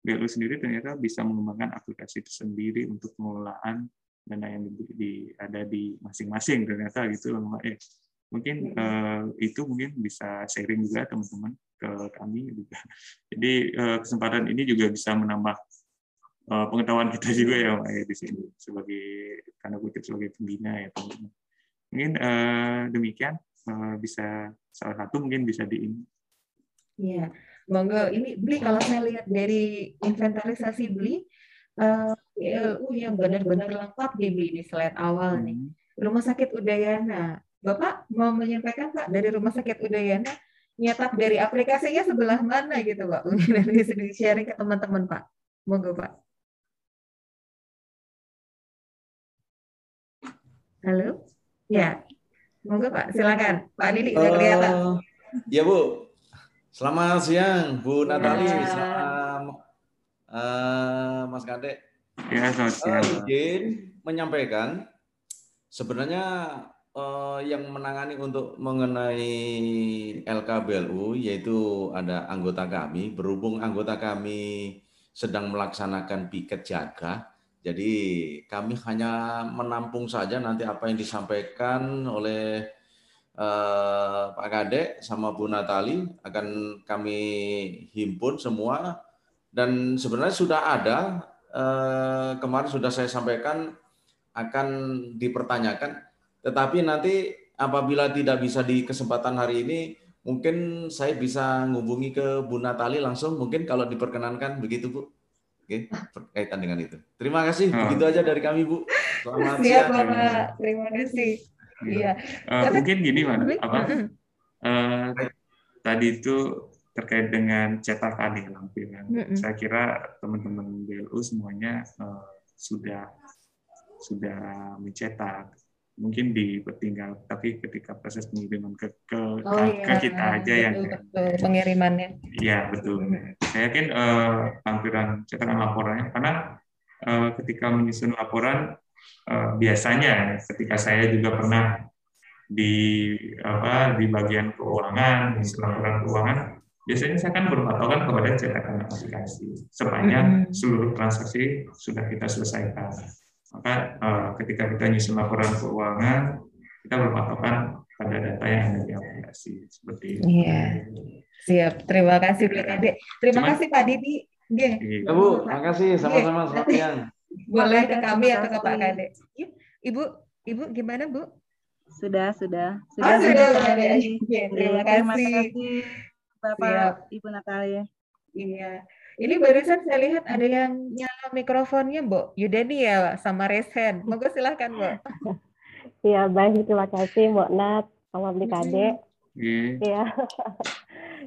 S2: BLU sendiri ternyata bisa mengembangkan aplikasi itu sendiri untuk pengelolaan dana yang di, di ada di masing-masing ternyata gitu loh Mbak. Eh, mungkin uh, itu mungkin bisa sharing juga teman-teman ke kami juga. Jadi uh, kesempatan ini juga bisa menambah uh, pengetahuan kita juga ya Mbak ya di sini sebagai karena kutip sebagai pembina ya teman-teman. Mungkin uh, demikian bisa salah satu mungkin bisa di ini.
S1: Iya, monggo. Ini beli kalau saya lihat dari inventarisasi beli uh, yang benar-benar lengkap di beli di slide awal nih. Hmm. Rumah Sakit Udayana. Bapak mau menyampaikan Pak dari Rumah Sakit Udayana nyetak dari aplikasinya sebelah mana gitu Pak? Mungkin bisa di sharing ke teman-teman Pak. Monggo Pak. Halo? Ya. Monggo Pak, silakan. Pak Didi udah kelihatan. Uh,
S4: ya Bu. Selamat siang Bu Natali, ya. selamat uh, Mas Kade.
S2: Ya, selamat siang. Uh,
S4: izin menyampaikan sebenarnya uh, yang menangani untuk mengenai LKBLU yaitu ada anggota kami. Berhubung anggota kami sedang melaksanakan piket jaga jadi kami hanya menampung saja nanti apa yang disampaikan oleh uh, Pak Kade sama Bu Natali akan kami himpun semua. Dan sebenarnya sudah ada uh, kemarin sudah saya sampaikan akan dipertanyakan tetapi nanti apabila tidak bisa di kesempatan hari ini mungkin saya bisa menghubungi ke Bu Natali langsung mungkin kalau diperkenankan begitu Bu. Oke, berkaitan dengan itu. Terima kasih. Oh. Begitu aja dari kami, Bu.
S1: Selamat Siap, siang. Bapak. Terima kasih. Iya.
S2: Uh, mungkin gini, Mas. Apa? Uh, tadi itu terkait dengan cetakan ya lampiran. Mm -hmm. Saya kira teman-teman BLU semuanya uh, sudah sudah mencetak mungkin dipertinggal tapi ketika proses pengiriman ke ke, oh, iya. ke kita aja betul, yang
S1: betul, pengirimannya.
S2: Iya betul. Saya yakin uh, lampiran catatan laporannya karena uh, ketika menyusun laporan uh, biasanya ketika saya juga pernah di apa di bagian keuangan di laporan keuangan biasanya saya kan berpatokan kepada cetakan aplikasi. Sepanjang mm -hmm. seluruh transaksi sudah kita selesaikan maka uh, ketika kita nyusun laporan keuangan, kita berpatokan pada data yang ada di aplikasi seperti itu.
S1: Iya. Siap. Terima kasih Pak Kade. Terima Cuman, kasih Pak Didi.
S4: Iya. Ya, Bu, terima kasih sama-sama selamat siang.
S1: Boleh ke kami atau ke Pak Kade. Iya. Ibu, Ibu gimana Bu?
S3: Sudah, sudah.
S1: Sudah, oh, sudah, sudah. Terima kasih. Terima kasih
S3: Bapak Siap. Ibu Natalia.
S1: Iya. Ini barusan saya lihat ada yang nyala mikrofonnya, Mbok Yudeni ya, sama Resen. Monggo silahkan, Mbok.
S5: Iya, baik. Terima kasih, Mbok Nat, sama Blik Ade.
S2: Iya.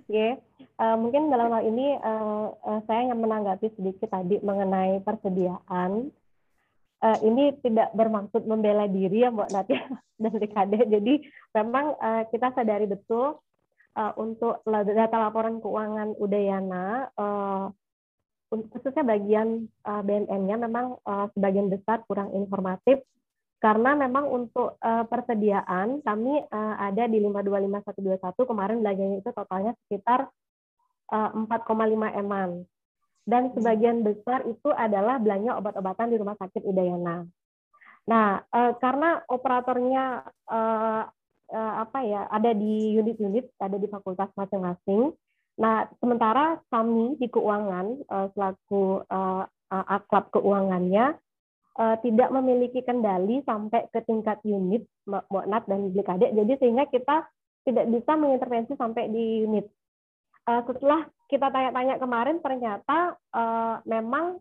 S5: Iya. Uh, mungkin dalam hal ini uh, uh, saya ingin menanggapi sedikit tadi mengenai persediaan. Uh, ini tidak bermaksud membela diri ya Mbak Nat ya dan Ade. Jadi memang uh, kita sadari betul uh, untuk data laporan keuangan Udayana uh, khususnya bagian uh, BNN-nya memang uh, sebagian besar kurang informatif. Karena memang untuk uh, persediaan kami uh, ada di 525121 kemarin belanjanya itu totalnya sekitar uh, 4,5 eman. Dan sebagian besar itu adalah belanja obat-obatan di rumah sakit Udayana. Nah, uh, karena operatornya uh, uh, apa ya ada di unit-unit ada di fakultas masing-masing. Nah, sementara kami di keuangan uh, selaku uh, aklab keuangannya uh, tidak memiliki kendali sampai ke tingkat unit Moknat dan Blikade. Jadi sehingga kita tidak bisa mengintervensi sampai di unit. Uh, setelah kita tanya-tanya kemarin ternyata uh, memang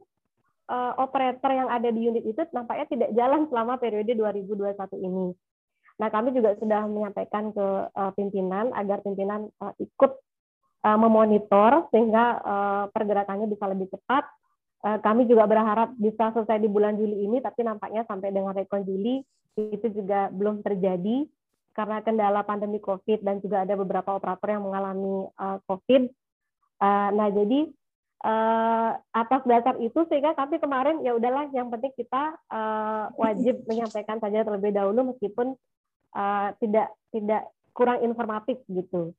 S5: uh, operator yang ada di unit itu nampaknya tidak jalan selama periode 2021 ini. Nah, kami juga sudah menyampaikan ke uh, pimpinan agar pimpinan uh, ikut uh, memonitor sehingga uh, pergerakannya bisa lebih cepat. Uh, kami juga berharap bisa selesai di bulan Juli ini, tapi nampaknya sampai dengan rekon Juli itu juga belum terjadi karena kendala pandemi COVID dan juga ada beberapa operator yang mengalami uh, COVID. Uh, nah, jadi uh, atas dasar itu sehingga kami kemarin ya udahlah yang penting kita uh, wajib menyampaikan saja terlebih dahulu meskipun uh, tidak tidak kurang informatif gitu.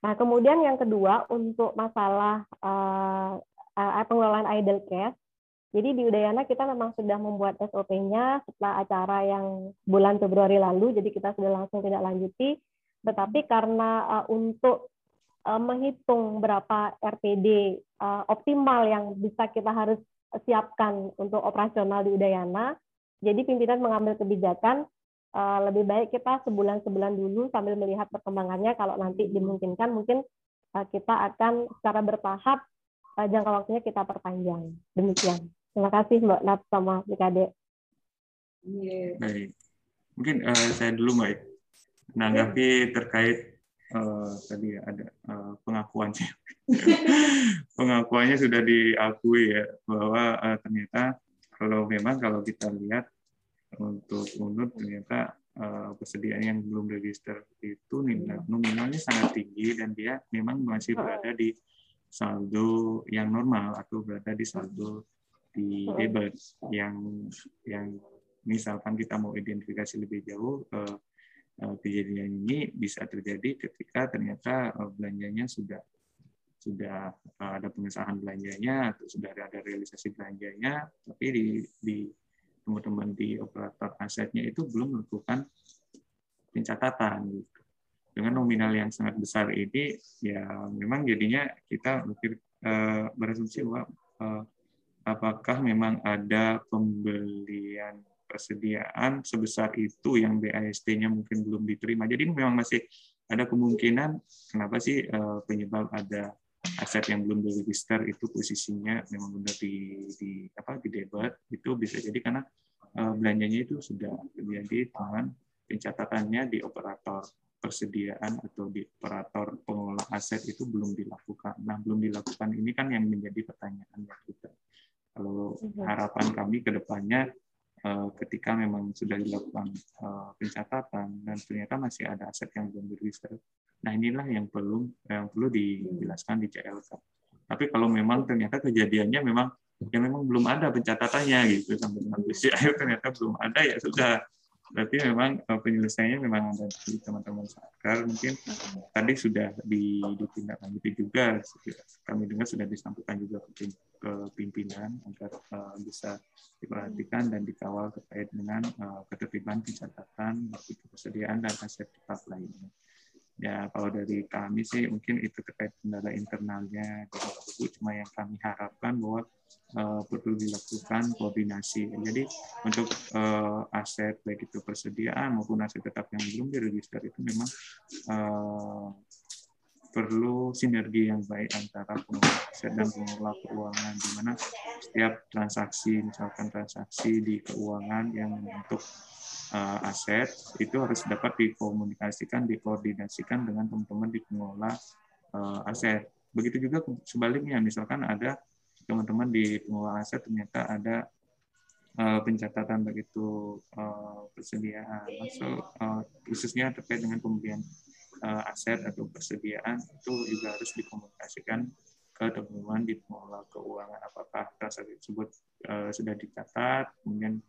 S5: Nah, kemudian yang kedua untuk masalah uh, uh, pengelolaan idle cash. Jadi di Udayana kita memang sudah membuat SOP-nya setelah acara yang bulan Februari lalu, jadi kita sudah langsung tidak lanjuti. Tetapi karena uh, untuk uh, menghitung berapa RPD uh, optimal yang bisa kita harus siapkan untuk operasional di Udayana, jadi pimpinan mengambil kebijakan uh, lebih baik kita sebulan sebulan dulu sambil melihat perkembangannya. Kalau nanti dimungkinkan mungkin uh, kita akan secara bertahap uh, jangka waktunya kita perpanjang. Demikian. Terima kasih mbak Nat sama Mikade
S2: baik. Mungkin uh, saya dulu mbak menanggapi terkait uh, tadi ya, ada uh, pengakuannya. Pengakuannya sudah diakui ya bahwa uh, ternyata kalau memang kalau kita lihat untuk unut ternyata uh, persediaan yang belum register itu nominalnya sangat tinggi dan dia memang masih berada di saldo yang normal atau berada di saldo di debit yang yang misalkan kita mau identifikasi lebih jauh uh, kejadian ini bisa terjadi ketika ternyata belanjanya sudah sudah ada pengesahan belanjanya atau sudah ada realisasi belanjanya tapi di, di teman-teman di operator asetnya itu belum melakukan pencatatan gitu. Dengan nominal yang sangat besar ini, ya memang jadinya kita mungkin uh, berasumsi bahwa uh, apakah memang ada pembelian persediaan sebesar itu yang BAST-nya mungkin belum diterima. Jadi memang masih ada kemungkinan kenapa sih uh, penyebab ada aset yang belum diregister itu posisinya memang benar di, di apa di debat itu bisa jadi karena uh, belanjanya itu sudah terjadi dengan pencatatannya di operator persediaan atau di operator pengelola aset itu belum dilakukan. Nah, belum dilakukan ini kan yang menjadi pertanyaan kita. Kalau mhm. harapan kami ke depannya eh, ketika memang sudah dilakukan eh, pencatatan dan ternyata masih ada aset yang belum diregister Nah, inilah yang perlu yang perlu dijelaskan di CLK. Tapi kalau memang ternyata kejadiannya memang ya memang belum ada pencatatannya gitu. Sampai dengan akhir ternyata belum ada ya sudah. Berarti memang eh, penyelesaiannya memang ada di teman-teman sakar mungkin tadi sudah ditindaklanjuti juga kami dengar sudah disampaikan juga ke, pimpinan agar uh, bisa diperhatikan dan dikawal terkait dengan uh, ketertiban pencatatan persediaan dan aset tetap lainnya ya kalau dari kami sih mungkin itu terkait kendala internalnya. Di cuma yang kami harapkan bahwa uh, perlu dilakukan koordinasi. Jadi untuk uh, aset baik itu persediaan maupun aset tetap yang belum diregister itu memang uh, perlu sinergi yang baik antara pengelola aset dan pengelola keuangan, di mana setiap transaksi, misalkan transaksi di keuangan yang untuk uh, aset, itu harus dapat dikomunikasikan, dikoordinasikan dengan teman-teman di pengelola uh, aset. Begitu juga sebaliknya, misalkan ada teman-teman di pengelola aset ternyata ada uh, pencatatan begitu uh, persediaan, masuk uh, khususnya terkait dengan pembelian uh, aset atau persediaan itu juga harus dikomunikasikan ke teman-teman di pengelola keuangan apakah transaksi tersebut uh, sudah dicatat kemudian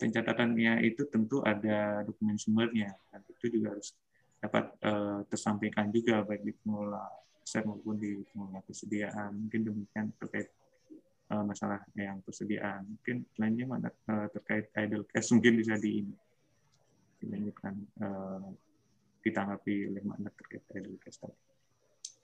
S2: pencatatannya itu tentu ada dokumen sumbernya dan itu juga harus dapat uh, tersampaikan juga baik di pengelola aset maupun di pengelola persediaan mungkin demikian terkait uh, masalah yang persediaan mungkin lainnya mana uh, terkait idle cash mungkin bisa di dilanjutkan uh, ditanggapi oleh makna terkait edukas tadi.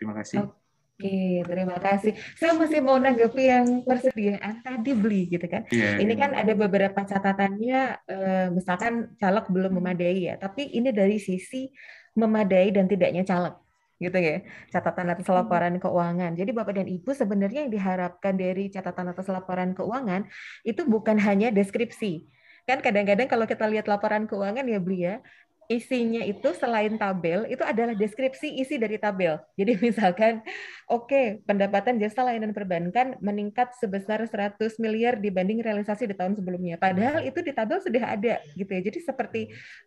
S2: Terima kasih.
S1: Oke, terima kasih. Saya masih mau nanggapi yang persediaan tadi beli gitu kan. Yeah, ini yeah. kan ada beberapa catatannya, eh, misalkan caleg belum memadai ya, tapi ini dari sisi memadai dan tidaknya caleg gitu ya catatan atas laporan keuangan. Jadi Bapak dan Ibu sebenarnya yang diharapkan dari catatan atas laporan keuangan itu bukan hanya deskripsi. Kan kadang-kadang kalau kita lihat laporan keuangan ya Beli ya, isinya itu selain tabel itu adalah deskripsi isi dari tabel. Jadi misalkan oke, okay, pendapatan jasa layanan perbankan meningkat sebesar 100 miliar dibanding realisasi di tahun sebelumnya. Padahal itu di tabel sudah ada gitu ya. Jadi seperti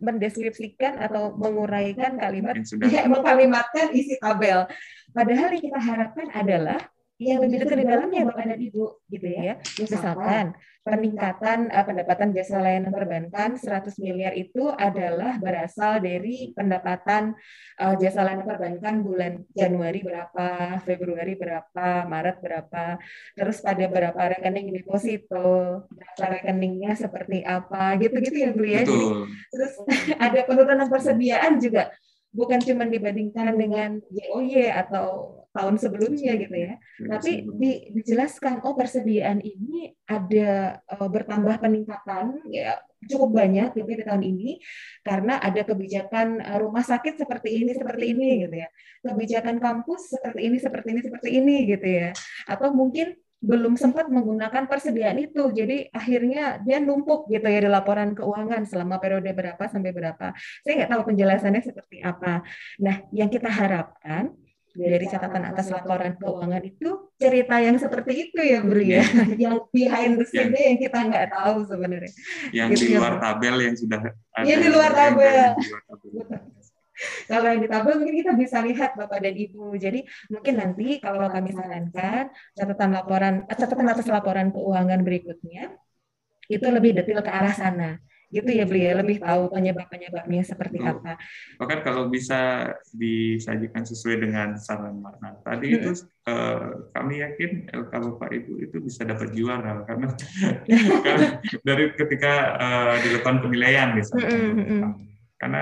S1: mendeskripsikan atau menguraikan kalimat ya mengkalimatkan isi tabel. Padahal yang kita harapkan adalah yang lebih dekat di dalamnya Bapak dan Ibu gitu ya. Misalkan peningkatan uh, pendapatan jasa layanan perbankan 100 miliar itu adalah berasal dari pendapatan uh, jasa layanan perbankan bulan Januari berapa, Februari berapa, Maret berapa, terus pada berapa rekening deposito, berapa rekeningnya seperti apa, gitu-gitu ya Bu ya. terus ada penurunan persediaan juga bukan cuma dibandingkan dengan YOY atau tahun sebelumnya gitu ya. Tapi di, dijelaskan oh persediaan ini ada uh, bertambah peningkatan ya cukup banyak gitu di tahun ini karena ada kebijakan uh, rumah sakit seperti ini seperti ini gitu ya. Kebijakan kampus seperti ini seperti ini seperti ini gitu ya. Atau mungkin belum sempat menggunakan persediaan itu. Jadi akhirnya dia numpuk gitu ya di laporan keuangan selama periode berapa sampai berapa. Saya nggak tahu penjelasannya seperti apa. Nah, yang kita harapkan dari catatan atas laporan keuangan itu cerita yang seperti itu ya Bri ya, yang behind the scene yang, yang kita nggak tahu sebenarnya.
S2: Yang gitu di ya, luar ya. tabel yang sudah
S1: ada. Yang di luar tabel. kalau yang di tabel mungkin kita bisa lihat Bapak dan Ibu. Jadi mungkin nanti kalau kami sarankan catatan laporan catatan atas laporan keuangan berikutnya itu lebih detail ke arah sana gitu ya beli ya lebih tahu penyebab-penyebabnya seperti Betul. apa.
S2: Bahkan kalau bisa disajikan sesuai dengan saran makna tadi hmm. itu uh, kami yakin LK Bapak Ibu itu bisa dapat juara karena, karena dari ketika uh, dilakukan penilaian misalnya. Hmm, hmm. Karena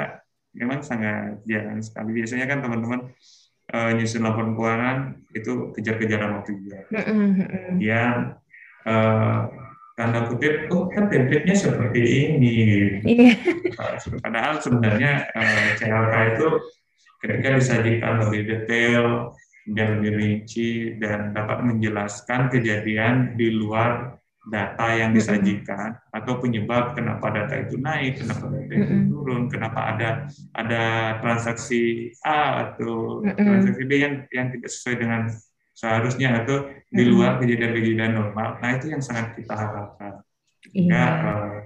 S2: memang sangat jarang sekali. Biasanya kan teman-teman uh, nyusun laporan keuangan itu kejar-kejaran waktu juga. Yang uh, tanda kutip, oh kan template-nya seperti ini. Iya. Padahal sebenarnya uh, eh, CLK itu ketika disajikan lebih detail dan lebih rinci dan dapat menjelaskan kejadian di luar data yang disajikan atau penyebab kenapa data itu naik, kenapa data itu turun, kenapa ada ada transaksi A atau transaksi B yang yang tidak sesuai dengan seharusnya atau di luar kejadian-kejadian normal. Nah itu yang sangat kita harapkan. Sehingga iya. uh, eh,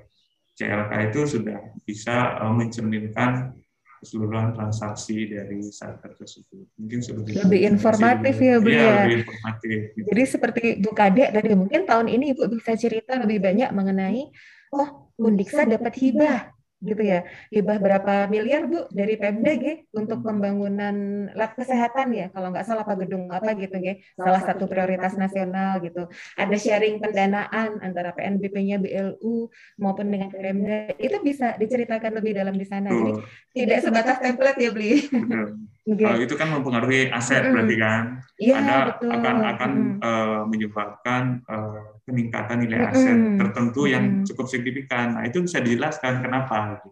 S2: CLK itu sudah bisa uh, mencerminkan keseluruhan transaksi dari sektor tersebut.
S1: Mungkin seperti lebih informatif ya Bu iya, ya. Lebih informatif. Gitu. Jadi seperti Bu Kade tadi mungkin tahun ini Ibu bisa cerita lebih banyak mengenai oh Undiksa dapat hibah gitu ya. Hibah berapa miliar bu dari Pemda gitu untuk pembangunan lab kesehatan ya? Kalau nggak salah apa gedung apa gitu ya salah satu prioritas nasional gitu. Ada sharing pendanaan antara PNBP-nya BLU maupun dengan Pemda. Itu bisa diceritakan lebih dalam di sana. Jadi tidak sebatas template ya beli
S2: Okay. Kalau itu kan mempengaruhi aset mm. berarti kan, ya, ada betul. akan akan mm. uh, menyebabkan uh, peningkatan nilai aset mm. tertentu yang cukup signifikan. Nah itu bisa dijelaskan kenapa.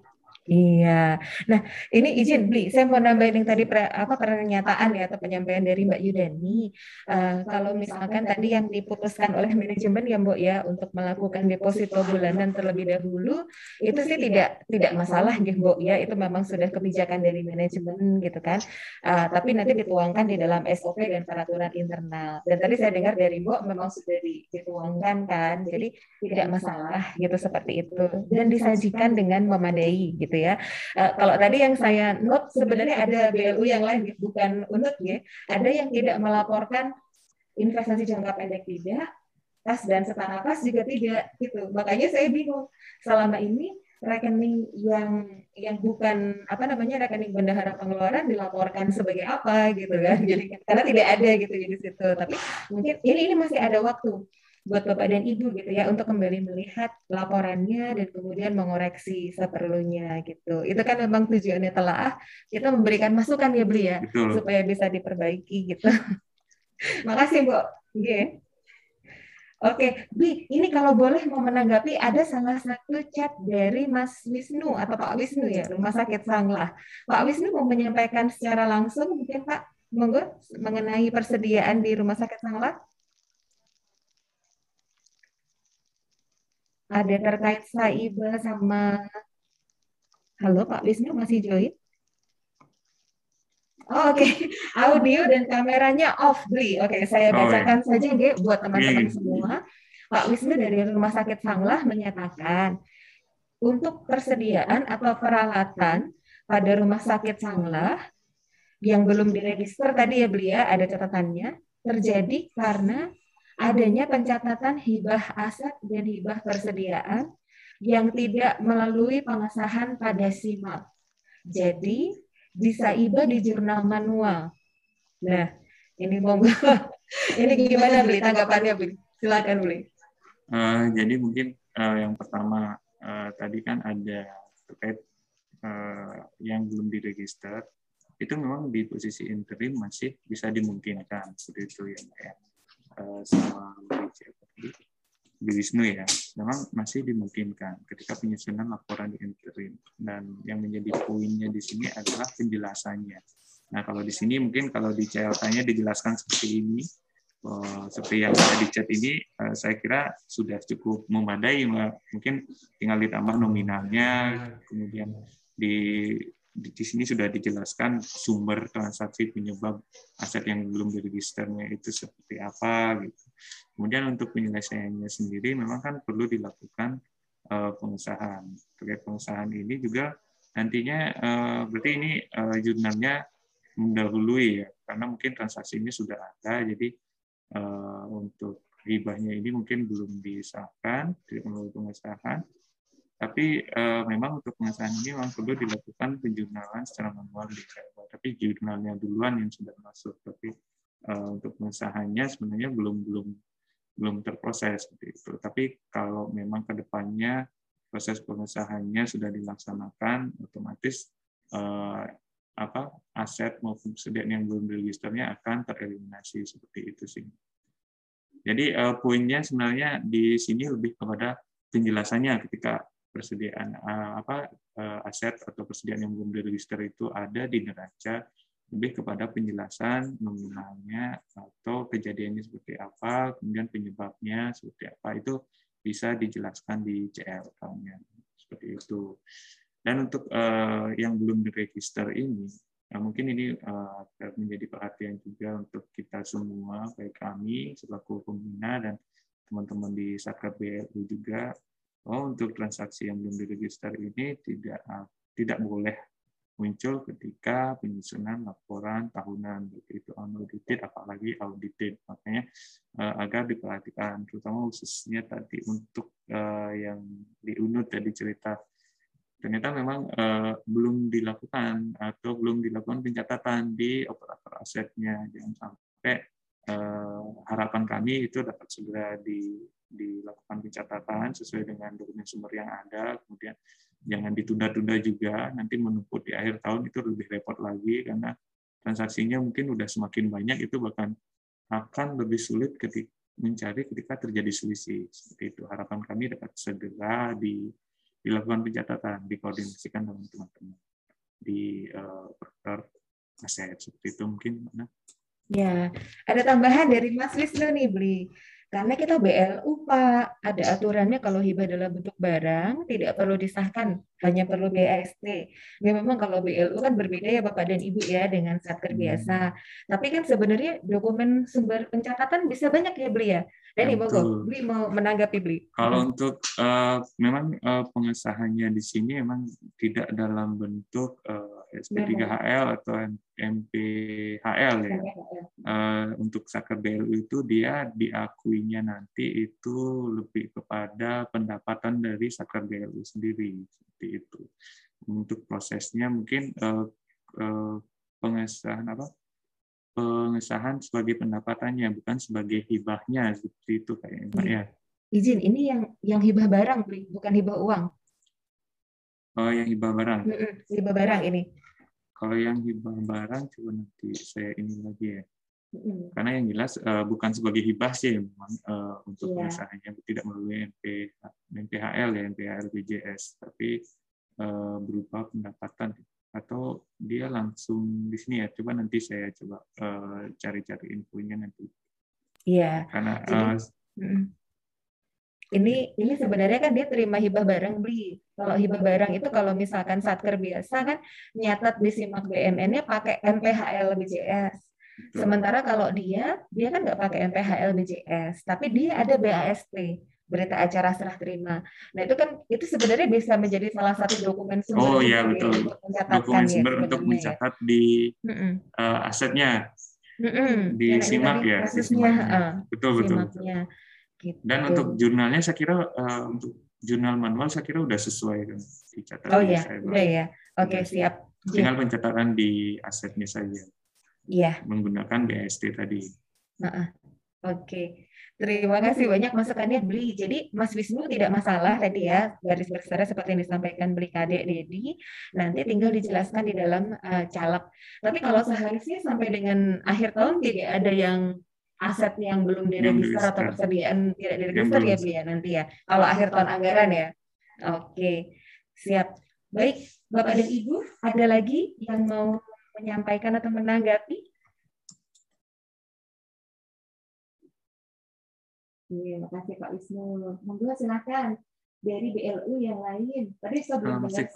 S1: Iya. Nah, ini izin Bli, saya mau nambahin yang tadi pre, apa pernyataan ya atau penyampaian dari Mbak Yudani. Uh, kalau misalkan tadi yang diputuskan oleh manajemen ya Mbak ya untuk melakukan deposito bulanan terlebih dahulu, itu sih tidak tidak masalah gitu Mbak ya. Itu memang sudah kebijakan dari manajemen gitu kan. Uh, tapi nanti dituangkan di dalam SOP dan peraturan internal. Dan tadi saya dengar dari Mbak memang sudah dituangkan kan. Jadi tidak masalah gitu seperti itu. Dan disajikan dengan memadai gitu ya. Uh, kalau tadi yang saya note sebenarnya ada BLU yang lain bukan untuk ya. Ada yang tidak melaporkan investasi jangka pendek tidak, tas dan setara kas juga tidak gitu. Makanya saya bingung selama ini rekening yang yang bukan apa namanya rekening bendahara pengeluaran dilaporkan sebagai apa gitu kan jadi karena tidak ada gitu di situ tapi mungkin ini ini masih ada waktu buat Bapak dan Ibu gitu ya untuk kembali melihat laporannya dan kemudian mengoreksi seperlunya gitu. Itu kan memang tujuannya telah kita memberikan masukan ya Beli ya Betul. supaya bisa diperbaiki gitu. Makasih Bu. Okay. Oke, Bi, ini kalau boleh mau menanggapi ada salah satu chat dari Mas Wisnu atau Pak Wisnu ya, Rumah Sakit Sanglah. Pak Wisnu mau menyampaikan secara langsung mungkin Pak, monggo mengenai persediaan di Rumah Sakit Sanglah. Ada terkait Saiba sama Halo Pak Wisnu masih join? Oh, Oke, okay. audio dan kameranya off, Bli. Oke, okay, saya oh, bacakan oh, saja, Ge, buat teman-teman semua. Pak Wisnu dari Rumah Sakit Sanglah menyatakan, untuk persediaan atau peralatan pada Rumah Sakit Sanglah yang belum diregister tadi ya, Bli ya, ada catatannya, terjadi karena adanya pencatatan hibah aset dan hibah persediaan yang tidak melalui pengesahan pada SIMAP. Jadi, bisa iba di jurnal manual. Nah, ini monggo. ini gimana beli tanggapannya, beli? Silakan beli.
S2: Uh, jadi mungkin uh, yang pertama uh, tadi kan ada terkait uh, yang belum diregister itu memang di posisi interim masih bisa dimungkinkan seperti itu ya, ya. Eh, sama di Wisnu ya, memang masih dimungkinkan ketika penyusunan laporan di interim. Dan yang menjadi poinnya di sini adalah penjelasannya. Nah, kalau di sini mungkin kalau di CLK-nya dijelaskan seperti ini, oh, seperti yang ada di chat ini, eh, saya kira sudah cukup memadai. Mungkin tinggal ditambah nominalnya, kemudian di di, sini sudah dijelaskan sumber transaksi penyebab aset yang belum diregisternya itu seperti apa gitu. Kemudian untuk penyelesaiannya sendiri memang kan perlu dilakukan pengusahaan. Terkait pengusahaan ini juga nantinya uh, berarti ini uh, jurnalnya mendahului ya karena mungkin transaksi ini sudah ada jadi uh, untuk ribahnya ini mungkin belum disahkan melalui pengusahaan tapi uh, memang untuk pengesahan ini memang perlu dilakukan penjurnalan secara manual di Jawa. Tapi jurnalnya duluan yang sudah masuk. Tapi uh, untuk pengesahannya sebenarnya belum belum belum terproses seperti itu. Tapi kalau memang ke depannya proses pengesahannya sudah dilaksanakan, otomatis uh, apa aset maupun persediaan yang belum diregisternya akan tereliminasi seperti itu sih. Jadi uh, poinnya sebenarnya di sini lebih kepada penjelasannya ketika persediaan eh, apa eh, aset atau persediaan yang belum diregister itu ada di neraca lebih kepada penjelasan nominalnya atau kejadiannya seperti apa, kemudian penyebabnya seperti apa itu bisa dijelaskan di CLK-nya seperti itu. Dan untuk uh, yang belum diregister ini, nah mungkin ini uh, menjadi perhatian juga untuk kita semua, baik kami selaku pembina dan teman-teman di Satker BLU juga oh untuk transaksi yang belum diregister ini tidak tidak boleh muncul ketika penyusunan laporan tahunan begitu unaudited apalagi audited. Makanya uh, agar diperhatikan terutama khususnya tadi untuk uh, yang diunut tadi cerita. Ternyata memang uh, belum dilakukan atau belum dilakukan pencatatan di operator asetnya. Jangan sampai harapan kami itu dapat segera di dilakukan pencatatan sesuai dengan dokumen sumber yang ada, kemudian jangan ditunda-tunda juga, nanti menumpuk di akhir tahun itu lebih repot lagi karena transaksinya mungkin udah semakin banyak itu bahkan akan lebih sulit ketika mencari ketika terjadi selisih seperti itu. Harapan kami dapat segera di dilakukan pencatatan, dikoordinasikan dengan teman-teman di uh, aset seperti itu mungkin mana?
S1: Ya, ada tambahan dari Mas Wisnu nih, Beli. Karena kita BLU, Pak, ada aturannya kalau hibah dalam bentuk barang tidak perlu disahkan, hanya perlu BAST. Ya memang kalau BLU kan berbeda ya Bapak dan Ibu ya dengan satker hmm. biasa. Tapi kan sebenarnya dokumen sumber pencatatan bisa banyak ya Beli ya. Dan ya, Ibu Beli mau menanggapi Beli.
S2: Kalau untuk uh, memang uh, pengesahannya di sini memang tidak dalam bentuk uh, SP3HL atau MPHL ya. Uh, untuk saker BLU itu dia diakuinya nanti itu lebih kepada pendapatan dari saker BLU sendiri seperti itu. Untuk prosesnya mungkin uh, uh, pengesahan apa? Pengesahan sebagai pendapatannya bukan sebagai hibahnya seperti itu kayaknya
S1: ya. Izin, ini yang yang hibah barang, bukan hibah uang.
S2: Oh, yang hibah barang.
S1: Hibah barang ini.
S2: Kalau yang hibah barang coba nanti saya ini lagi ya. Karena yang jelas uh, bukan sebagai hibah sih memang uh, untuk yeah. pengesahannya tidak melalui MP, MPHL ya MPHL BJS, tapi uh, berupa pendapatan atau dia langsung di sini ya. Coba nanti saya coba cari-cari uh, infonya nanti.
S1: Iya.
S2: Yeah. Karena uh,
S1: ini ini sebenarnya kan dia terima hibah barang beli. Kalau hibah barang itu kalau misalkan satker biasa kan nyatat di simak BMN-nya pakai MPHL BJS. Sementara kalau dia dia kan nggak pakai MPHL BJS, tapi dia ada BAST berita acara serah terima. Nah itu kan itu sebenarnya bisa menjadi salah satu dokumen
S2: sumber. Oh iya betul. Dokumen ya, sumber untuk mencatat di mm -mm. Uh, asetnya mm -mm. di ya, simak ya. Kasusnya, uh, betul betul. Simaknya. Gitu. Dan untuk jurnalnya saya kira uh, untuk jurnal manual saya kira udah sesuai dengan
S1: dicatat. Oh iya, udah ya. Oke, okay, siap.
S2: Tinggal pencatatan di asetnya saja.
S1: Iya.
S2: Menggunakan BST tadi.
S1: Uh -uh. Oke. Okay. Terima kasih banyak masukannya Beli. Jadi Mas Wisnu tidak masalah tadi ya garis besarnya seperti yang disampaikan Beli Kadek Dedi. Nanti tinggal dijelaskan di dalam uh, caleg. Tapi kalau seharusnya sampai dengan akhir tahun tidak ada yang aset yang belum diregister atau persediaan tidak diregister ya Bu ya nanti ya. Kalau akhir tahun anggaran ya. Oke. Siap. Baik, Bapak dan Ibu, ada lagi yang mau menyampaikan atau menanggapi? Iya, makasih Pak Wisnu. Monggo silakan dari BLU yang lain. Tadi saya belum
S2: masih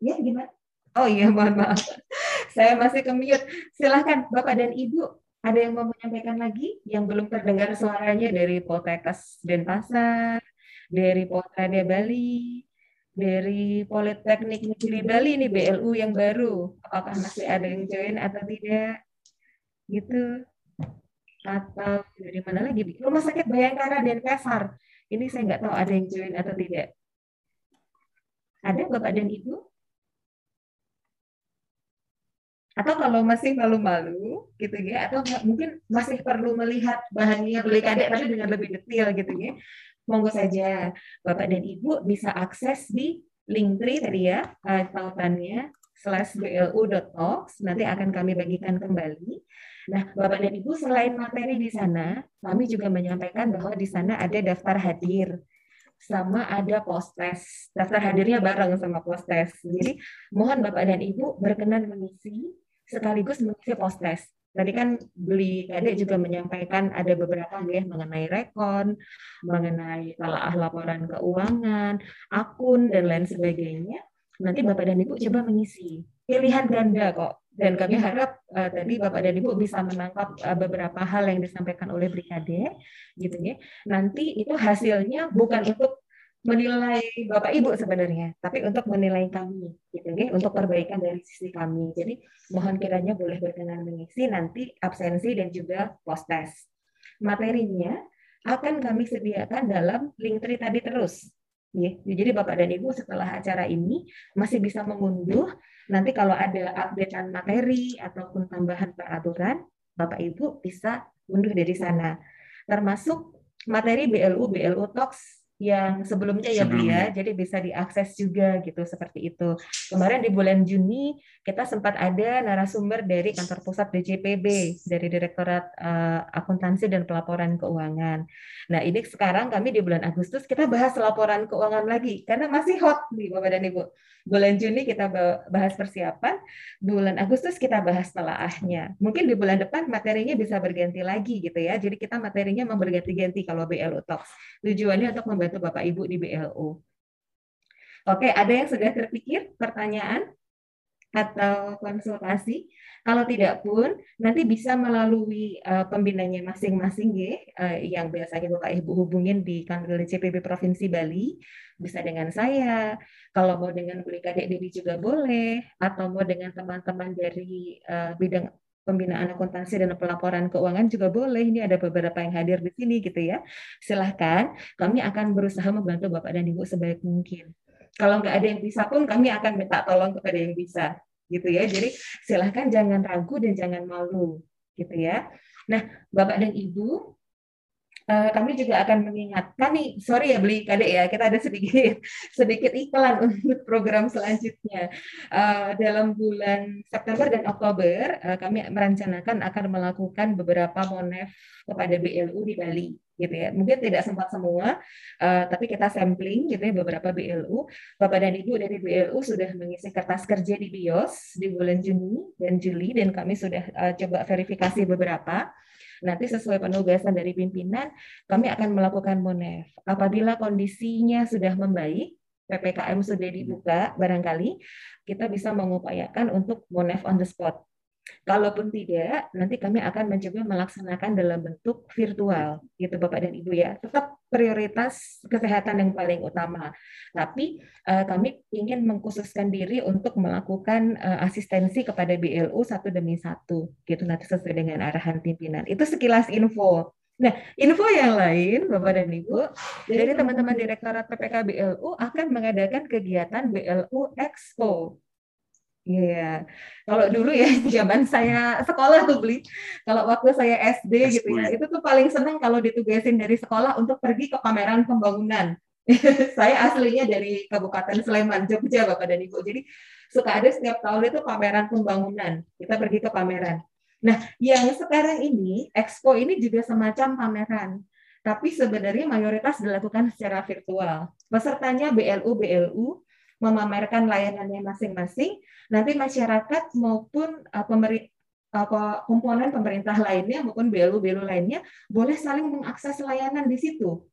S1: Ya, gimana? Oh iya, mohon maaf. saya masih kemute. Silahkan Bapak dan Ibu ada yang mau menyampaikan lagi yang belum terdengar suaranya dari Poltekkes Denpasar, dari Poltrade Bali, dari Politeknik Negeri Bali ini BLU yang baru. Apakah masih ada yang join atau tidak? Gitu. Atau dari mana lagi? Rumah Sakit Bayangkara dan Pasar. Ini saya nggak tahu ada yang join atau tidak. Ada Bapak dan Ibu? Atau kalau masih malu-malu gitu ya atau mungkin masih perlu melihat bahannya beli kadek tapi dengan lebih detail gitu ya monggo saja bapak dan ibu bisa akses di link tree tadi ya tautannya slash blu.talks nanti akan kami bagikan kembali nah bapak dan ibu selain materi di sana kami juga menyampaikan bahwa di sana ada daftar hadir sama ada postes. Daftar hadirnya bareng sama postes. Jadi mohon Bapak dan Ibu berkenan mengisi sekaligus mengisi postes. Tadi kan beli kadek juga menyampaikan ada beberapa ya mengenai rekon, mengenai telah laporan keuangan, akun dan lain sebagainya. Nanti Bapak dan Ibu coba mengisi. Pilihan ganda kok. Dan kami harap uh, tadi Bapak dan Ibu bisa menangkap uh, beberapa hal yang disampaikan oleh Brigade gitu ya. Nanti itu hasilnya bukan untuk menilai Bapak Ibu sebenarnya, tapi untuk menilai kami, gitu ya, untuk perbaikan dari sisi kami. Jadi mohon kiranya boleh berkenan mengisi nanti absensi dan juga post test. Materinya akan kami sediakan dalam link tree tadi terus. Ya, jadi Bapak dan Ibu setelah acara ini masih bisa mengunduh. Nanti kalau ada updatean materi ataupun tambahan peraturan, Bapak Ibu bisa unduh dari sana. Termasuk materi BLU BLU Talks yang sebelumnya ya Bu ya, jadi bisa diakses juga gitu seperti itu. Kemarin di bulan Juni kita sempat ada narasumber dari kantor pusat DJPB dari Direktorat uh, Akuntansi dan Pelaporan Keuangan. Nah ini sekarang kami di bulan Agustus kita bahas laporan keuangan lagi karena masih hot nih Bapak dan Ibu. Bulan Juni kita bahas persiapan, bulan Agustus kita bahas telaahnya. Mungkin di bulan depan materinya bisa berganti lagi gitu ya. Jadi kita materinya mau berganti-ganti kalau BLU Talks. Tujuannya untuk membantu Bapak Ibu di BLU. Oke, ada yang sudah terpikir pertanyaan atau konsultasi? Kalau tidak pun, nanti bisa melalui uh, pembinanya masing-masing ya, uh, yang biasanya Bapak Ibu hubungin di kantor CPB Provinsi Bali, bisa dengan saya. Kalau mau dengan Beli Kadek Dedi juga boleh, atau mau dengan teman-teman dari uh, bidang pembinaan akuntansi dan pelaporan keuangan juga boleh. Ini ada beberapa yang hadir di sini gitu ya. Silahkan, kami akan berusaha membantu Bapak dan Ibu sebaik mungkin. Kalau nggak ada yang bisa pun, kami akan minta tolong kepada yang bisa gitu ya. Jadi silahkan jangan ragu dan jangan malu gitu ya. Nah, Bapak dan Ibu, Uh, kami juga akan mengingatkan nih, sorry ya beli kadek ya, kita ada sedikit sedikit iklan untuk program selanjutnya. Uh, dalam bulan September dan Oktober, uh, kami merencanakan akan melakukan beberapa monef kepada BLU di Bali gitu ya. Mungkin tidak sempat semua, tapi kita sampling gitu ya beberapa BLU. Bapak dan Ibu dari BLU sudah mengisi kertas kerja di BIOS di bulan Juni dan Juli dan kami sudah coba verifikasi beberapa. Nanti sesuai penugasan dari pimpinan, kami akan melakukan monef. Apabila kondisinya sudah membaik, PPKM sudah dibuka barangkali, kita bisa mengupayakan untuk monef on the spot Kalaupun tidak, nanti kami akan mencoba melaksanakan dalam bentuk virtual, gitu Bapak dan Ibu ya. Tetap prioritas kesehatan yang paling utama. Tapi uh, kami ingin mengkhususkan diri untuk melakukan uh, asistensi kepada BLU satu demi satu, gitu nanti sesuai dengan arahan pimpinan. Itu sekilas info. Nah, info yang lain, Bapak dan Ibu, dari teman-teman Direktorat PPK BLU akan mengadakan kegiatan BLU Expo Iya, yeah. kalau dulu ya zaman saya sekolah tuh beli, kalau waktu saya SD gitu ya, itu tuh paling senang kalau ditugasin dari sekolah untuk pergi ke pameran pembangunan. saya aslinya dari Kabupaten Sleman, Jogja, Bapak dan Ibu. Jadi suka ada setiap tahun itu pameran pembangunan. Kita pergi ke pameran. Nah, yang sekarang ini, Expo ini juga semacam pameran. Tapi sebenarnya mayoritas dilakukan secara virtual. Pesertanya BLU, BLU, memamerkan layanannya masing-masing, nanti masyarakat maupun uh, apa komponen pemerintah lainnya maupun BLU-BLU lainnya boleh saling mengakses layanan di situ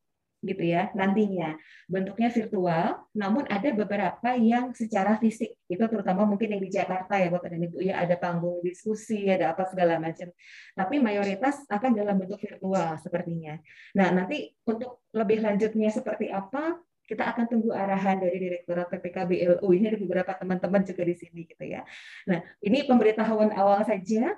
S1: gitu ya nantinya. Bentuknya virtual namun ada beberapa yang secara fisik itu terutama mungkin yang di Jakarta ya Bapak dan Ibu ya ada panggung diskusi ada apa segala macam. Tapi mayoritas akan dalam bentuk virtual sepertinya. Nah nanti untuk lebih lanjutnya seperti apa kita akan tunggu arahan dari Direktorat PPK BLU. Ini ada beberapa teman-teman juga di sini gitu ya. Nah, ini pemberitahuan awal saja.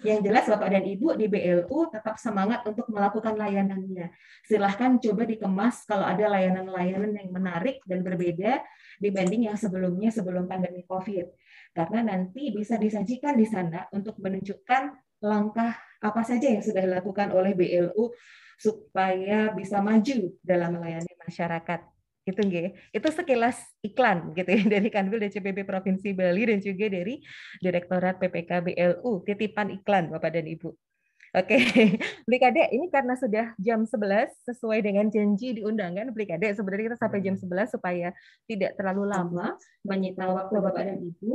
S1: Yang jelas Bapak dan Ibu di BLU tetap semangat untuk melakukan layanannya. Silahkan coba dikemas kalau ada layanan-layanan yang menarik dan berbeda dibanding yang sebelumnya sebelum pandemi COVID. Karena nanti bisa disajikan di sana untuk menunjukkan langkah apa saja yang sudah dilakukan oleh BLU supaya bisa maju dalam melayani masyarakat itu nggih. Itu sekilas iklan gitu ya dari Kanwil DCPB Provinsi Bali dan juga dari Direktorat PPK BLU, titipan iklan Bapak dan Ibu. Oke, Beli Kadek, ini karena sudah jam 11 sesuai dengan janji di undangan Beli Kadek, sebenarnya kita sampai jam 11 supaya tidak terlalu lama menyita waktu Bapak dan Ibu.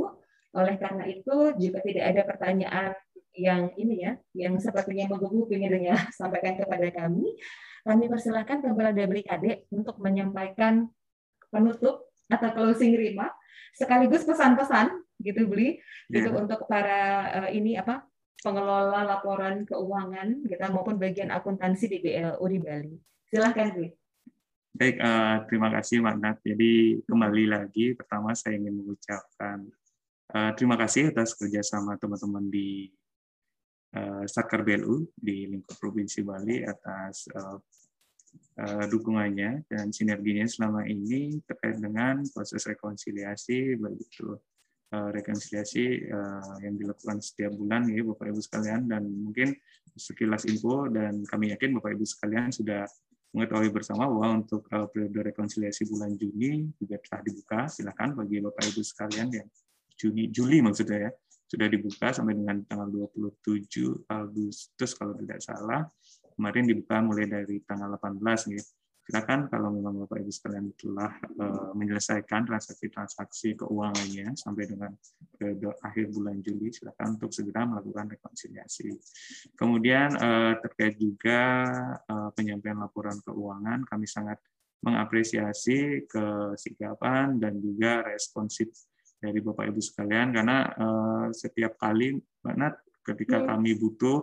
S1: Oleh karena itu, jika tidak ada pertanyaan yang ini ya, yang sepertinya menggugu ingin sampaikan kepada kami, kami persilahkan kepada Kade untuk menyampaikan penutup atau closing remark sekaligus pesan-pesan gitu beli yeah. gitu untuk para uh, ini apa pengelola laporan keuangan kita maupun bagian akuntansi di BLU di Bali. Silahkan beli.
S2: Baik, uh, terima kasih Mbak Nat. Jadi kembali lagi, pertama saya ingin mengucapkan uh, terima kasih atas kerjasama teman-teman di uh, Sakar BLU di lingkup Provinsi Bali atas uh, uh, dukungannya dan sinerginya selama ini terkait dengan proses rekonsiliasi baik itu rekonsiliasi yang dilakukan setiap bulan ya Bapak Ibu sekalian dan mungkin sekilas info dan kami yakin Bapak Ibu sekalian sudah mengetahui bersama bahwa untuk periode rekonsiliasi bulan Juni juga telah dibuka. Silakan bagi Bapak Ibu sekalian yang Juni Juli maksudnya ya sudah dibuka sampai dengan tanggal 27 Agustus kalau tidak salah. Kemarin dibuka mulai dari tanggal 18 gitu silakan kalau memang Bapak Ibu sekalian telah uh, menyelesaikan transaksi-transaksi keuangannya sampai dengan periode akhir bulan Juli, silakan untuk segera melakukan rekonsiliasi. Kemudian uh, terkait juga uh, penyampaian laporan keuangan, kami sangat mengapresiasi kesigapan dan juga responsif dari Bapak Ibu sekalian karena uh, setiap kali Mbak Nat ketika hmm. kami butuh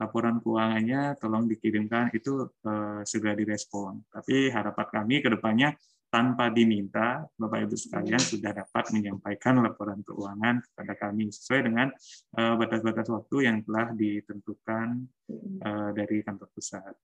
S2: laporan keuangannya tolong dikirimkan itu uh, segera direspon. Tapi harapan kami ke depannya tanpa diminta, Bapak Ibu sekalian sudah dapat menyampaikan laporan keuangan kepada kami sesuai dengan eh, batas-batas waktu yang telah ditentukan uh, dari kantor pusat.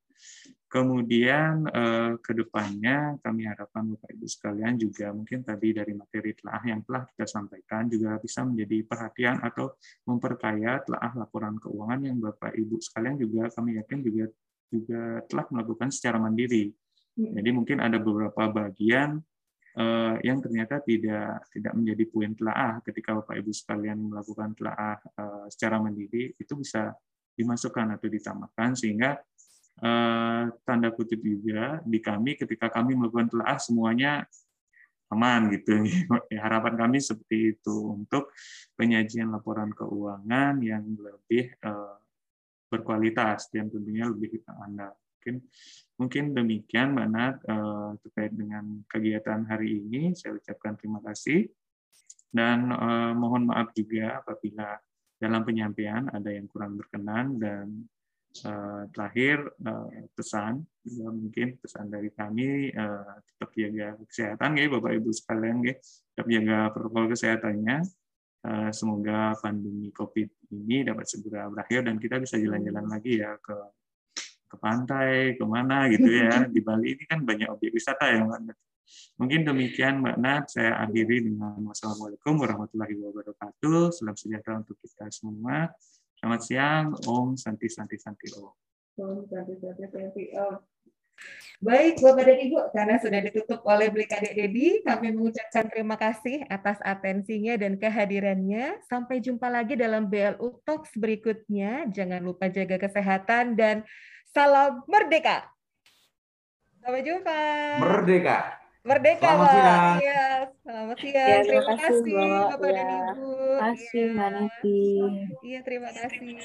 S2: Kemudian uh, ke depannya kami harapkan Bapak Ibu sekalian juga mungkin tadi dari materi telah yang telah kita sampaikan juga bisa menjadi perhatian atau memperkaya telah laporan keuangan yang Bapak Ibu sekalian juga kami yakin juga juga telah melakukan secara mandiri. Jadi mungkin ada beberapa bagian uh, yang ternyata tidak tidak menjadi poin telaah. Ketika Bapak Ibu sekalian melakukan telaah uh, secara mandiri itu bisa dimasukkan atau ditambahkan. Sehingga uh, tanda kutip juga di kami ketika kami melakukan telaah semuanya aman gitu. Ya, harapan kami seperti itu. Untuk penyajian laporan keuangan yang lebih uh, berkualitas dan tentunya lebih andal mungkin mungkin demikian Mbak Nat uh, terkait dengan kegiatan hari ini. Saya ucapkan terima kasih dan uh, mohon maaf juga apabila dalam penyampaian ada yang kurang berkenan dan uh, terakhir uh, pesan ya, mungkin pesan dari kami uh, tetap jaga kesehatan ya Bapak Ibu sekalian ya tetap jaga protokol kesehatannya uh, semoga pandemi COVID ini dapat segera berakhir dan kita bisa jalan-jalan lagi ya ke ke pantai, ke mana gitu ya. Di Bali ini kan banyak objek wisata ya Mbak Nat. Mungkin demikian Mbak Nat, saya akhiri dengan wassalamualaikum warahmatullahi wabarakatuh. Salam sejahtera untuk kita semua. Selamat siang, Om Santi Santi Santi Om. Om Santi Santi Santi
S1: Om. Baik, Bapak dan Ibu, karena sudah ditutup oleh Beli Kadek Dedi, kami mengucapkan terima kasih atas atensinya dan kehadirannya. Sampai jumpa lagi dalam BLU Talks berikutnya. Jangan lupa jaga kesehatan dan Salam merdeka. Sampai jumpa.
S4: Merdeka.
S1: Merdeka,
S4: Selamat siang.
S1: Iya, selamat siang. Ya, terima, terima kasih,
S5: kasih
S1: Bapak ya. dan
S5: Ibu. Terima kasih, Mbak Nati.
S1: Iya, terima kasih.